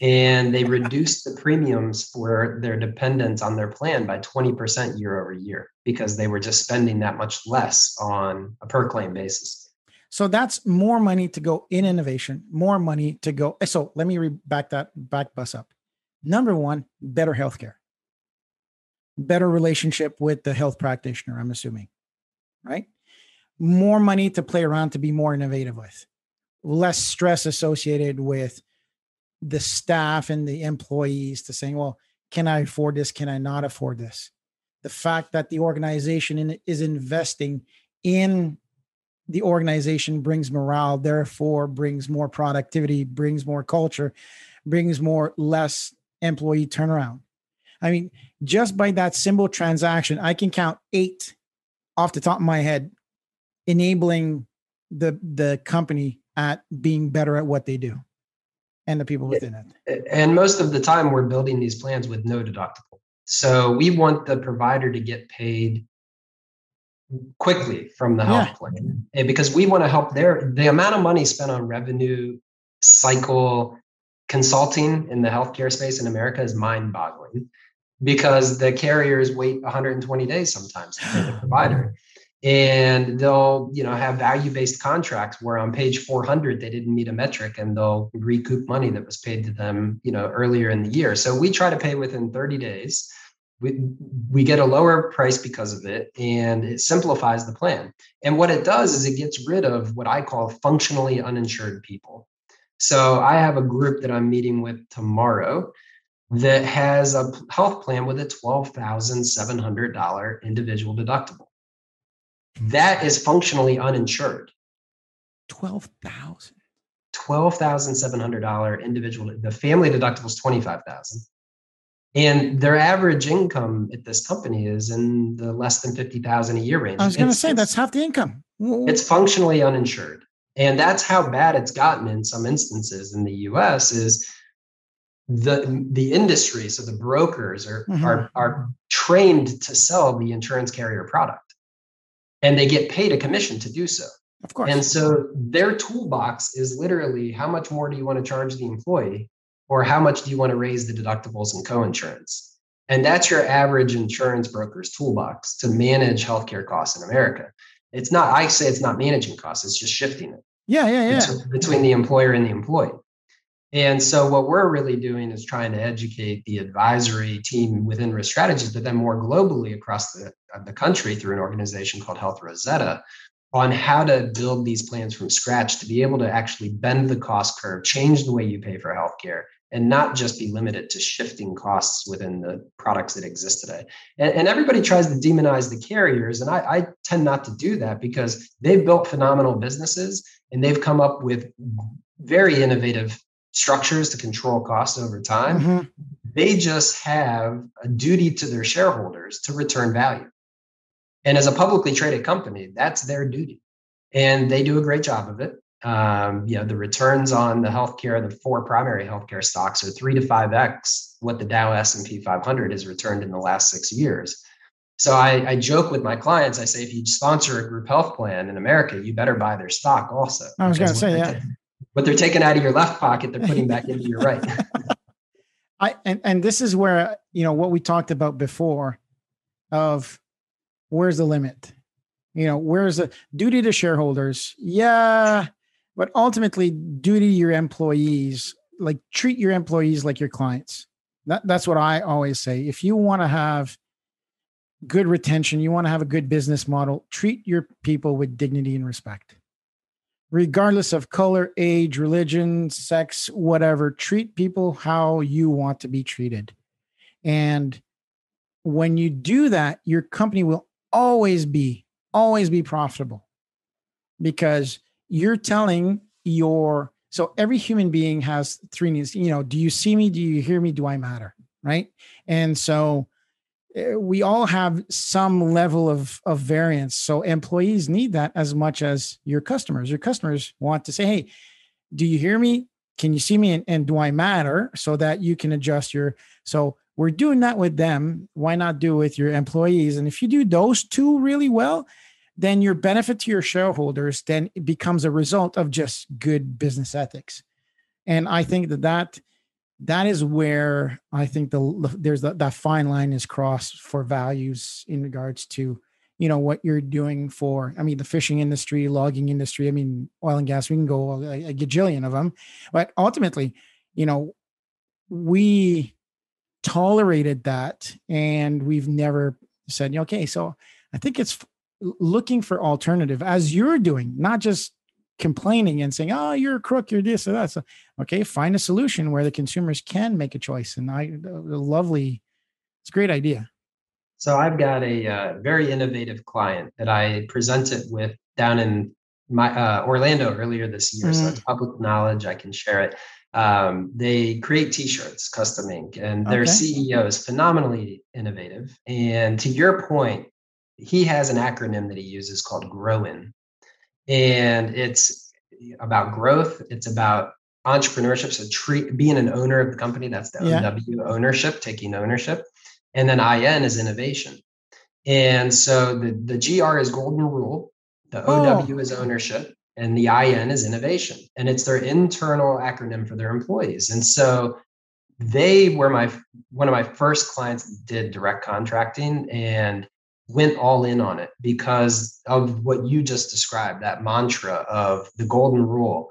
[SPEAKER 3] and they reduced the premiums for their dependents on their plan by 20% year over year because they were just spending that much less on a per claim basis.
[SPEAKER 2] So that's more money to go in innovation, more money to go. Eh, so let me re- back that back bus up. Number one, better healthcare, better relationship with the health practitioner. I'm assuming, right? More money to play around to be more innovative with, less stress associated with the staff and the employees to saying, well, can I afford this? Can I not afford this? The fact that the organization is investing in the organization brings morale, therefore brings more productivity, brings more culture, brings more less employee turnaround. I mean, just by that simple transaction, I can count eight off the top of my head enabling the the company at being better at what they do and the people within it.
[SPEAKER 3] And most of the time we're building these plans with no deductible. So we want the provider to get paid quickly from the health yeah. plan. And because we want to help their the amount of money spent on revenue cycle consulting in the healthcare space in America is mind-boggling because the carriers wait 120 days sometimes to pay the provider and they'll you know have value based contracts where on page 400 they didn't meet a metric and they'll recoup money that was paid to them you know earlier in the year. So we try to pay within 30 days. We, we get a lower price because of it and it simplifies the plan. And what it does is it gets rid of what i call functionally uninsured people. So i have a group that i'm meeting with tomorrow that has a health plan with a $12700 individual deductible that is functionally uninsured.
[SPEAKER 2] Twelve thousand.
[SPEAKER 3] Twelve thousand seven hundred dollar individual. The family deductible is twenty five thousand, and their average income at this company is in the less than fifty thousand a year range.
[SPEAKER 2] I was going to say that's half the income.
[SPEAKER 3] It's functionally uninsured, and that's how bad it's gotten in some instances in the U.S. Is the the industry, so the brokers are mm-hmm. are are trained to sell the insurance carrier product and they get paid a commission to do so.
[SPEAKER 2] Of course.
[SPEAKER 3] And so their toolbox is literally how much more do you want to charge the employee or how much do you want to raise the deductibles and co-insurance? And that's your average insurance broker's toolbox to manage healthcare costs in America. It's not, I say it's not managing costs, it's just shifting it.
[SPEAKER 2] Yeah, yeah, yeah.
[SPEAKER 3] Between the employer and the employee. And so, what we're really doing is trying to educate the advisory team within risk strategies, but then more globally across the, uh, the country through an organization called Health Rosetta on how to build these plans from scratch to be able to actually bend the cost curve, change the way you pay for healthcare, and not just be limited to shifting costs within the products that exist today. And, and everybody tries to demonize the carriers, and I, I tend not to do that because they've built phenomenal businesses and they've come up with very innovative structures to control costs over time. Mm-hmm. They just have a duty to their shareholders to return value. And as a publicly traded company, that's their duty. And they do a great job of it. Um, you know, the returns on the healthcare, the four primary healthcare stocks are three to five X what the Dow S&P 500 has returned in the last six years. So I, I, joke with my clients. I say, if you sponsor a group health plan in America, you better buy their stock also.
[SPEAKER 2] I was going to say, yeah
[SPEAKER 3] what they're taking out of your left pocket, they're putting back into your right.
[SPEAKER 2] I and, and this is where you know what we talked about before of where's the limit? You know, where's the duty to shareholders? Yeah, but ultimately duty to your employees, like treat your employees like your clients. That, that's what I always say. If you want to have good retention, you want to have a good business model, treat your people with dignity and respect regardless of color, age, religion, sex, whatever, treat people how you want to be treated. And when you do that, your company will always be, always be profitable because you're telling your, so every human being has three needs. You know, do you see me? Do you hear me? Do I matter? Right. And so Eh, we all have some level of, of variance. So employees need that as much as your customers. Your customers want to say, hey, do you hear me? Can you see me? And, and do I matter so that you can adjust your, so we're doing that with them. Why not do with your employees? And if you do those two really well, then your benefit to your shareholders then it becomes a result of just good business ethics. And I think that that that is where I think the there's the, that fine line is crossed for values in regards to you know what you're doing for i mean the fishing industry logging industry i mean oil and gas we can go a, a gajillion of them but ultimately you know we tolerated that and we've never said okay so i think it's looking for alternative as you're doing not just complaining and saying oh you're a crook you're this or that so, okay find a solution where the consumers can make a choice and i a lovely it's a great idea
[SPEAKER 3] so I've got a uh, very innovative client that I presented with down in my uh, Orlando earlier this year. Mm-hmm. So it's public knowledge. I can share it. Um, they create T-shirts, custom ink, and their okay. CEO is phenomenally innovative. And to your point, he has an acronym that he uses called GROWIN, and it's about growth. It's about entrepreneurship. So treat, being an owner of the company. That's the yeah. OW ownership, taking ownership and then IN is innovation. And so the, the GR is golden rule, the OW oh. is ownership, and the IN is innovation. And it's their internal acronym for their employees. And so they were my one of my first clients did direct contracting and went all in on it because of what you just described that mantra of the golden rule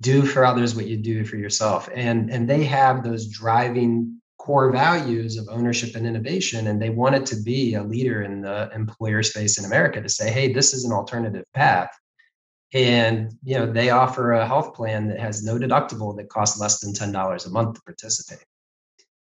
[SPEAKER 3] do for others what you do for yourself and and they have those driving core values of ownership and innovation and they wanted to be a leader in the employer space in america to say hey this is an alternative path and you know they offer a health plan that has no deductible that costs less than $10 a month to participate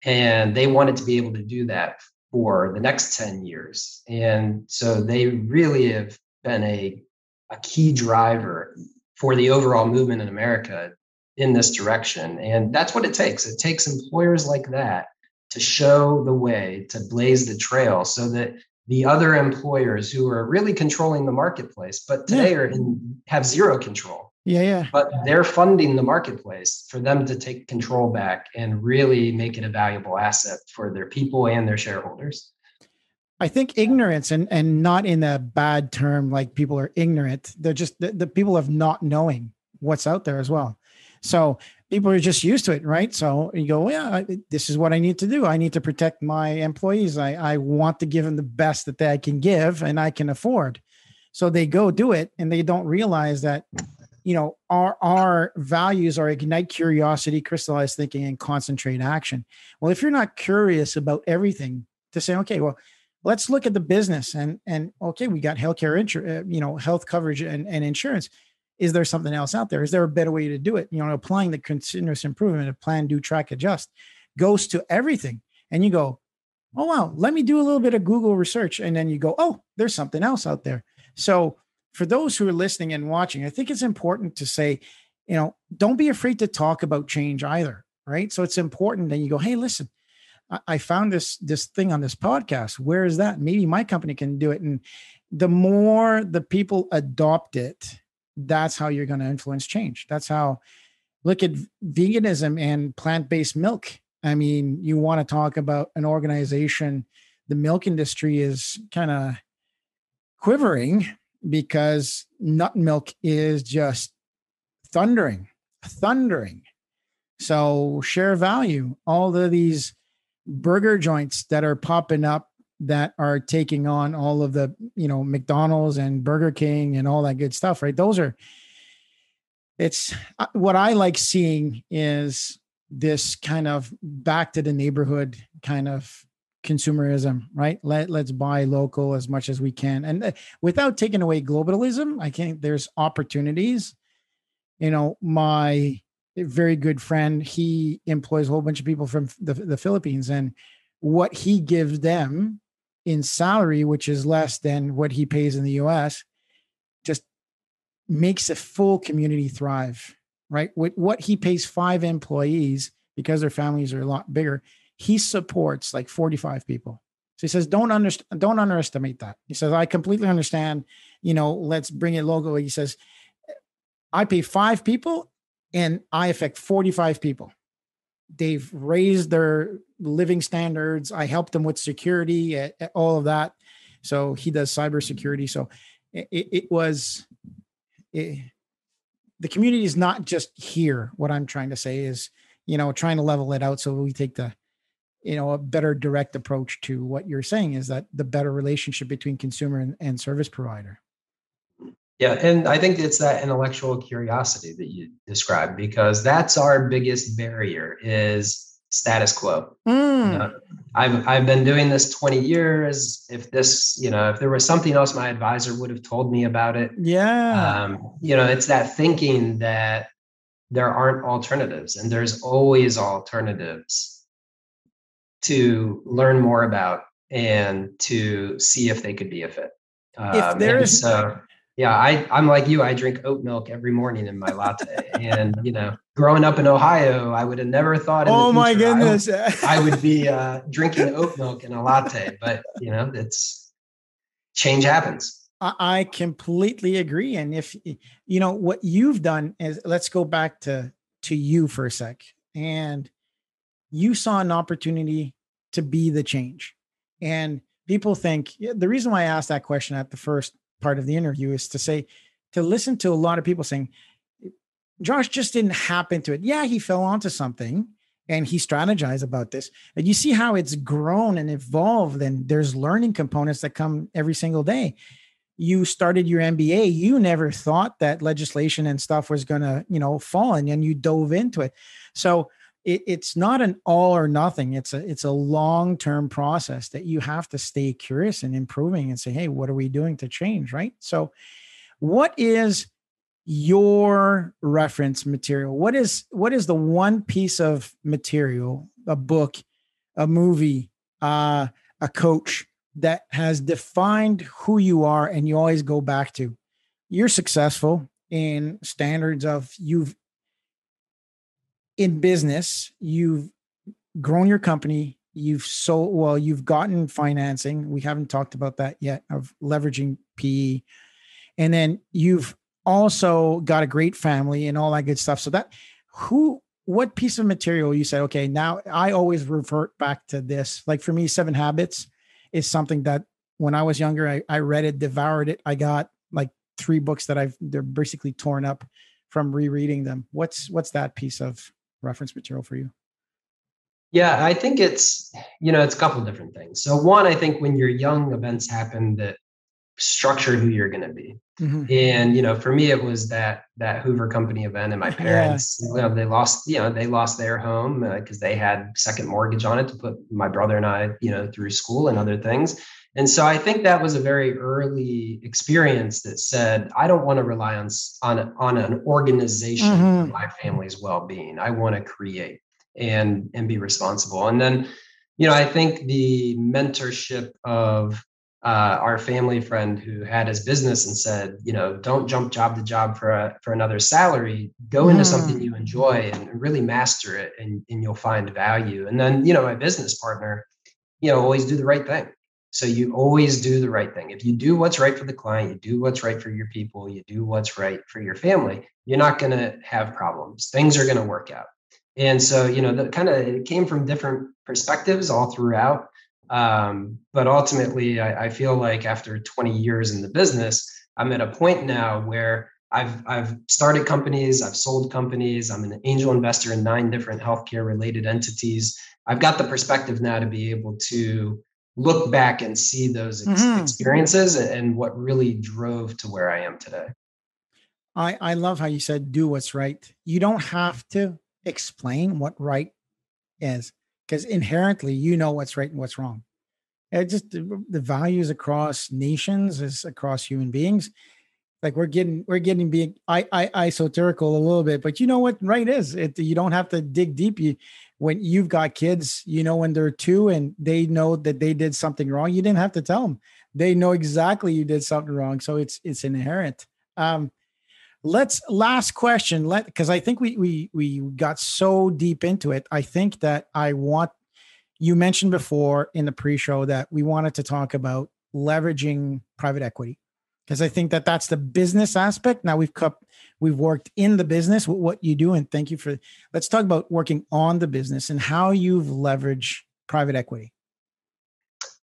[SPEAKER 3] and they wanted to be able to do that for the next 10 years and so they really have been a, a key driver for the overall movement in america in this direction. And that's what it takes. It takes employers like that to show the way, to blaze the trail so that the other employers who are really controlling the marketplace, but today yeah. are in, have zero control.
[SPEAKER 2] Yeah, yeah.
[SPEAKER 3] But they're funding the marketplace for them to take control back and really make it a valuable asset for their people and their shareholders.
[SPEAKER 2] I think ignorance and and not in a bad term like people are ignorant. They're just the, the people of not knowing what's out there as well. So people are just used to it, right? So you go, yeah, this is what I need to do. I need to protect my employees. I, I want to give them the best that I can give and I can afford. So they go do it and they don't realize that, you know, our, our values are ignite curiosity, crystallize thinking, and concentrate action. Well, if you're not curious about everything to say, okay, well, let's look at the business and, and okay, we got healthcare, insur- uh, you know, health coverage and, and insurance is there something else out there? Is there a better way to do it? You know, applying the continuous improvement of plan, do, track, adjust goes to everything. And you go, oh, wow, let me do a little bit of Google research. And then you go, oh, there's something else out there. So for those who are listening and watching, I think it's important to say, you know, don't be afraid to talk about change either. Right. So it's important that you go, hey, listen, I found this this thing on this podcast. Where is that? Maybe my company can do it. And the more the people adopt it, that's how you're going to influence change. That's how look at veganism and plant-based milk. I mean, you want to talk about an organization, the milk industry is kind of quivering because nut milk is just thundering, thundering. So share value. All of these burger joints that are popping up that are taking on all of the you know McDonald's and Burger King and all that good stuff, right? Those are it's uh, what I like seeing is this kind of back to the neighborhood kind of consumerism, right? Let let's buy local as much as we can, and uh, without taking away globalism, I think there's opportunities. You know, my very good friend, he employs a whole bunch of people from the, the Philippines, and what he gives them in salary, which is less than what he pays in the US, just makes a full community thrive, right? With what he pays five employees because their families are a lot bigger, he supports like 45 people. So he says, don't understand, don't underestimate that. He says, I completely understand, you know, let's bring it local. He says, I pay five people and I affect 45 people. They've raised their living standards. I help them with security, eh, eh, all of that. So he does cybersecurity. So it, it was it, the community is not just here. What I'm trying to say is, you know, trying to level it out so we take the, you know, a better direct approach to what you're saying is that the better relationship between consumer and, and service provider.
[SPEAKER 3] Yeah, and I think it's that intellectual curiosity that you described because that's our biggest barrier is status quo. Mm. You know, I've I've been doing this 20 years. If this, you know, if there was something else my advisor would have told me about it.
[SPEAKER 2] Yeah.
[SPEAKER 3] Um, you know, it's that thinking that there aren't alternatives and there's always alternatives to learn more about and to see if they could be a fit.
[SPEAKER 2] Um, if there's
[SPEAKER 3] so yeah, I, I'm like you. I drink oat milk every morning in my latte. and, you know, growing up in Ohio, I would have never thought.
[SPEAKER 2] oh, my goodness.
[SPEAKER 3] I would, I would be uh, drinking oat milk in a latte. But, you know, it's change happens.
[SPEAKER 2] I completely agree. And if, you know, what you've done is let's go back to, to you for a sec. And you saw an opportunity to be the change. And people think the reason why I asked that question at the first part of the interview is to say to listen to a lot of people saying Josh just didn't happen to it. Yeah, he fell onto something and he strategized about this. And you see how it's grown and evolved, and there's learning components that come every single day. You started your MBA, you never thought that legislation and stuff was gonna, you know, fall and, and you dove into it. So it, it's not an all or nothing. It's a it's a long term process that you have to stay curious and improving and say, hey, what are we doing to change? Right. So, what is your reference material? What is what is the one piece of material, a book, a movie, uh, a coach that has defined who you are and you always go back to? You're successful in standards of you've in business, you've grown your company, you've sold well, you've gotten financing. We haven't talked about that yet of leveraging PE. And then you've also got a great family and all that good stuff. So that who what piece of material you said, okay, now I always revert back to this. Like for me, Seven Habits is something that when I was younger, I, I read it, devoured it. I got like three books that I've they're basically torn up from rereading them. What's what's that piece of reference material for you?
[SPEAKER 3] Yeah, I think it's, you know, it's a couple different things. So one, I think when you're young, events happen that structure who you're going to be. Mm-hmm. And, you know, for me, it was that, that Hoover company event and my parents, yeah. you know, they lost, you know, they lost their home because uh, they had second mortgage on it to put my brother and I, you know, through school and other things. And so I think that was a very early experience that said, I don't want to rely on, on, on an organization mm-hmm. for my family's well-being. I want to create and, and be responsible. And then, you know, I think the mentorship of uh, our family friend who had his business and said, you know, don't jump job to job for a, for another salary. Go into mm. something you enjoy and really master it, and, and you'll find value. And then, you know, my business partner, you know, always do the right thing. So you always do the right thing. If you do what's right for the client, you do what's right for your people, you do what's right for your family, you're not going to have problems. Things are going to work out. And so, you know, the kind of it came from different perspectives all throughout. Um, but ultimately, I, I feel like after 20 years in the business, I'm at a point now where I've I've started companies, I've sold companies, I'm an angel investor in nine different healthcare related entities. I've got the perspective now to be able to look back and see those ex- mm-hmm. experiences and what really drove to where I am today.
[SPEAKER 2] I, I love how you said do what's right. You don't have to explain what right is because inherently you know what's right and what's wrong. It just the, the values across nations is across human beings. Like we're getting we're getting being I, I esoterical a little bit, but you know what right is. It you don't have to dig deep. You when you've got kids, you know, when they're two and they know that they did something wrong, you didn't have to tell them. They know exactly you did something wrong. So it's it's inherent. Um, let's last question. Let because I think we we we got so deep into it. I think that I want you mentioned before in the pre-show that we wanted to talk about leveraging private equity because I think that that's the business aspect. Now we've cut, we've worked in the business, what you do, and thank you for. Let's talk about working on the business and how you've leveraged private equity.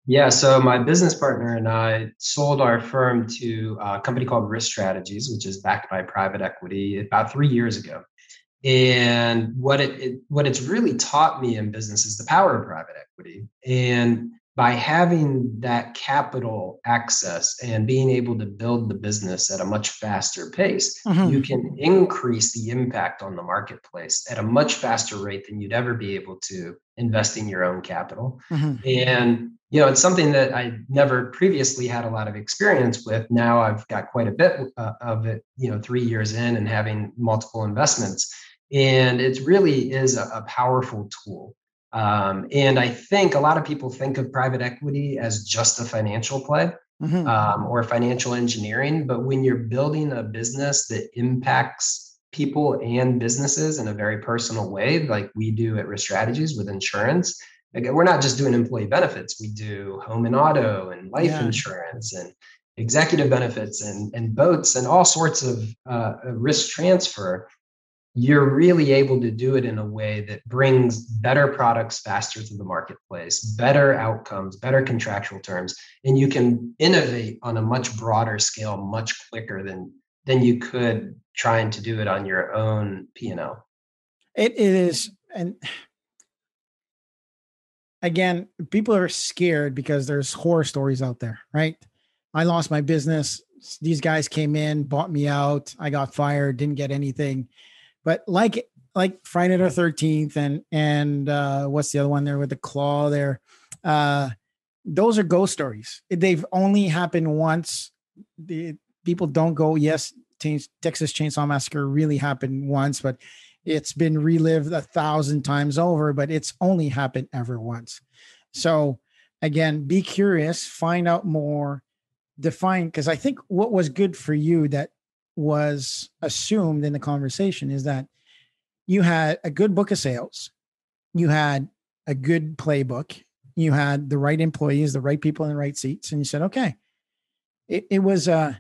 [SPEAKER 3] Yeah, so my business partner and I sold our firm to a company called Risk Strategies, which is backed by private equity about three years ago. And what it, it what it's really taught me in business is the power of private equity. And by having that capital access and being able to build the business at a much faster pace, mm-hmm. you can increase the impact on the marketplace at a much faster rate than you'd ever be able to investing your own capital. Mm-hmm. And you know, it's something that I never previously had a lot of experience with. Now I've got quite a bit uh, of it, you know, three years in and having multiple investments. And it really is a, a powerful tool. Um, and I think a lot of people think of private equity as just a financial play mm-hmm. um, or financial engineering. But when you're building a business that impacts people and businesses in a very personal way, like we do at Risk Strategies with insurance, again, we're not just doing employee benefits, we do home and auto and life yeah. insurance and executive benefits and, and boats and all sorts of uh, risk transfer you're really able to do it in a way that brings better products faster to the marketplace, better outcomes, better contractual terms, and you can innovate on a much broader scale much quicker than than you could trying to do it on your own P&L.
[SPEAKER 2] It is and again, people are scared because there's horror stories out there, right? I lost my business. These guys came in, bought me out. I got fired, didn't get anything but like like Friday the Thirteenth and and uh, what's the other one there with the claw there? Uh, those are ghost stories. They've only happened once. The people don't go. Yes, Texas Chainsaw Massacre really happened once, but it's been relived a thousand times over. But it's only happened ever once. So again, be curious, find out more, define. Because I think what was good for you that was assumed in the conversation is that you had a good book of sales, you had a good playbook, you had the right employees, the right people in the right seats, and you said, okay, it, it was uh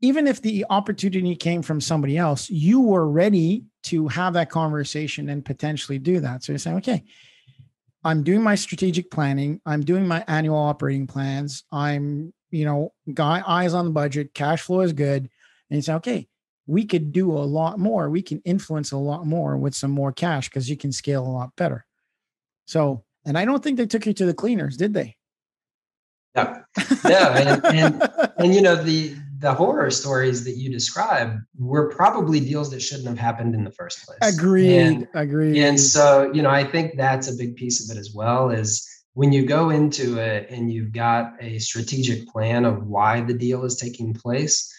[SPEAKER 2] even if the opportunity came from somebody else, you were ready to have that conversation and potentially do that. So you're saying, okay, I'm doing my strategic planning, I'm doing my annual operating plans, I'm, you know, guy eyes on the budget, cash flow is good and you say, okay, we could do a lot more. We can influence a lot more with some more cash because you can scale a lot better. So, and I don't think they took you to the cleaners, did they?
[SPEAKER 3] Yeah, yeah, and, and, and you know the the horror stories that you describe were probably deals that shouldn't have happened in the first place.
[SPEAKER 2] Agreed. And, agreed.
[SPEAKER 3] And so, you know, I think that's a big piece of it as well. Is when you go into it and you've got a strategic plan of why the deal is taking place,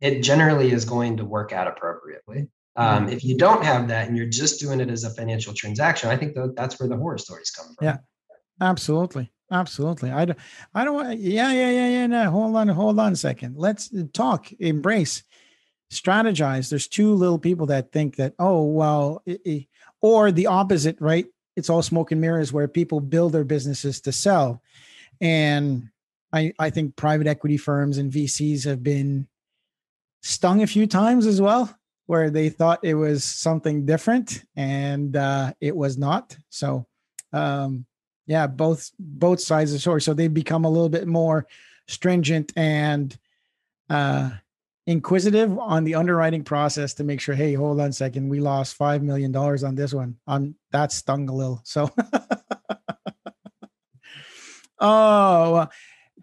[SPEAKER 3] it generally is going to work out appropriately. Um, mm-hmm. if you don't have that and you're just doing it as a financial transaction, I think that that's where the horror stories come from.
[SPEAKER 2] Yeah, absolutely, absolutely. I don't, I don't want. Yeah, yeah, yeah, yeah. No, hold on, hold on a second. Let's talk. Embrace, strategize. There's two little people that think that oh well, it, it, or the opposite, right? It's all smoke and mirrors where people build their businesses to sell, and I I think private equity firms and VCs have been stung a few times as well, where they thought it was something different and uh, it was not. So, um, yeah, both both sides of the story. So they become a little bit more stringent and uh, inquisitive on the underwriting process to make sure. Hey, hold on a second, we lost five million dollars on this one. On that stung a little. So. oh,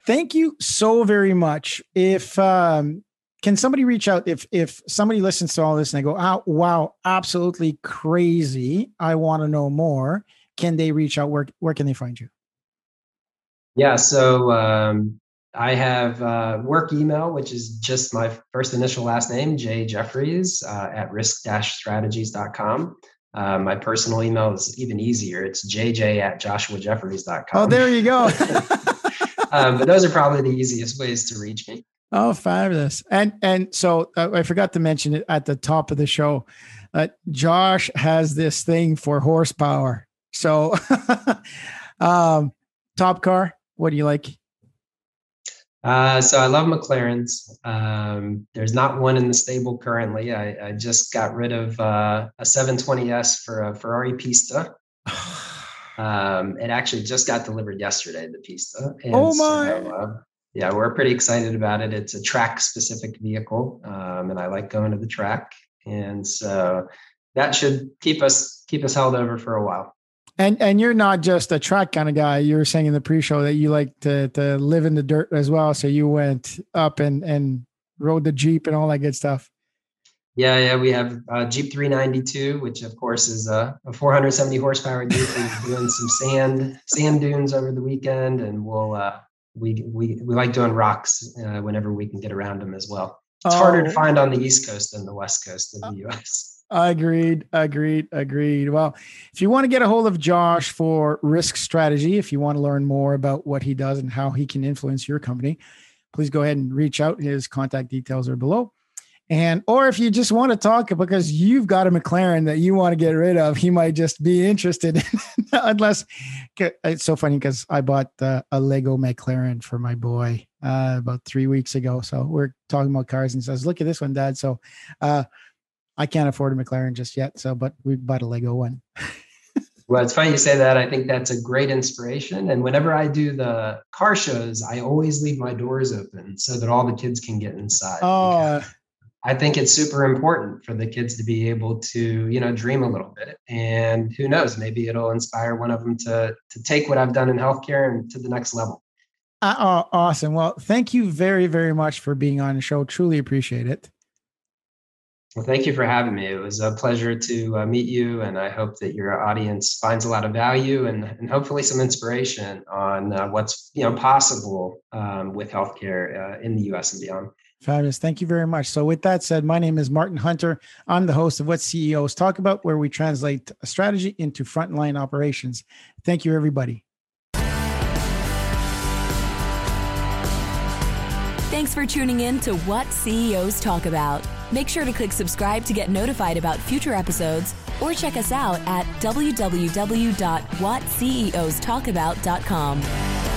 [SPEAKER 2] thank you so very much. If um, can somebody reach out if if somebody listens to all this and they go, oh, wow, absolutely crazy. I want to know more. Can they reach out? Where where can they find you?
[SPEAKER 3] Yeah, so um, I have uh, work email, which is just my first initial last name, Jay Jeffries uh, at risk-strategies.com. Uh, my personal email is even easier. It's jj at joshuajeffries.com.
[SPEAKER 2] Oh, there you go.
[SPEAKER 3] um, but those are probably the easiest ways to reach me.
[SPEAKER 2] Oh, fabulous! And and so uh, I forgot to mention it at the top of the show. Uh, Josh has this thing for horsepower. So, um, top car. What do you like?
[SPEAKER 3] Uh, so I love McLarens. Um, there's not one in the stable currently. I, I just got rid of uh, a 720S for a Ferrari Pista. Um, it actually just got delivered yesterday, the Pista.
[SPEAKER 2] And oh my!
[SPEAKER 3] So, uh, yeah, we're pretty excited about it. It's a track-specific vehicle, um, and I like going to the track, and so that should keep us keep us held over for a while.
[SPEAKER 2] And and you're not just a track kind of guy. You were saying in the pre-show that you like to to live in the dirt as well. So you went up and and rode the Jeep and all that good stuff.
[SPEAKER 3] Yeah, yeah, we have uh, Jeep 392, which of course is a, a 470 horsepower Jeep. We're doing some sand sand dunes over the weekend, and we'll uh, we we we like doing rocks uh, whenever we can get around them as well. It's oh. harder to find on the East Coast than the West Coast of the U.S.
[SPEAKER 2] I agreed, agreed, agreed. Well, if you want to get a hold of Josh for risk strategy, if you want to learn more about what he does and how he can influence your company, please go ahead and reach out. His contact details are below. And or if you just want to talk because you've got a McLaren that you want to get rid of, he might just be interested. Unless it's so funny because I bought uh, a Lego McLaren for my boy uh, about three weeks ago. So we're talking about cars and says, "Look at this one, Dad." So uh, I can't afford a McLaren just yet. So, but we bought a Lego one.
[SPEAKER 3] well, it's funny you say that. I think that's a great inspiration. And whenever I do the car shows, I always leave my doors open so that all the kids can get inside.
[SPEAKER 2] Oh.
[SPEAKER 3] I think it's super important for the kids to be able to, you know, dream a little bit. And who knows, maybe it'll inspire one of them to to take what I've done in healthcare and to the next level.
[SPEAKER 2] Uh, oh, awesome. Well, thank you very, very much for being on the show. Truly appreciate it.
[SPEAKER 3] Well, thank you for having me. It was a pleasure to uh, meet you, and I hope that your audience finds a lot of value and, and hopefully some inspiration on uh, what's you know possible um, with healthcare uh, in the U.S. and beyond.
[SPEAKER 2] Fabulous. Thank you very much. So, with that said, my name is Martin Hunter. I'm the host of What CEOs Talk About, where we translate a strategy into frontline operations. Thank you, everybody.
[SPEAKER 1] Thanks for tuning in to What CEOs Talk About. Make sure to click subscribe to get notified about future episodes or check us out at www.whatceostalkabout.com.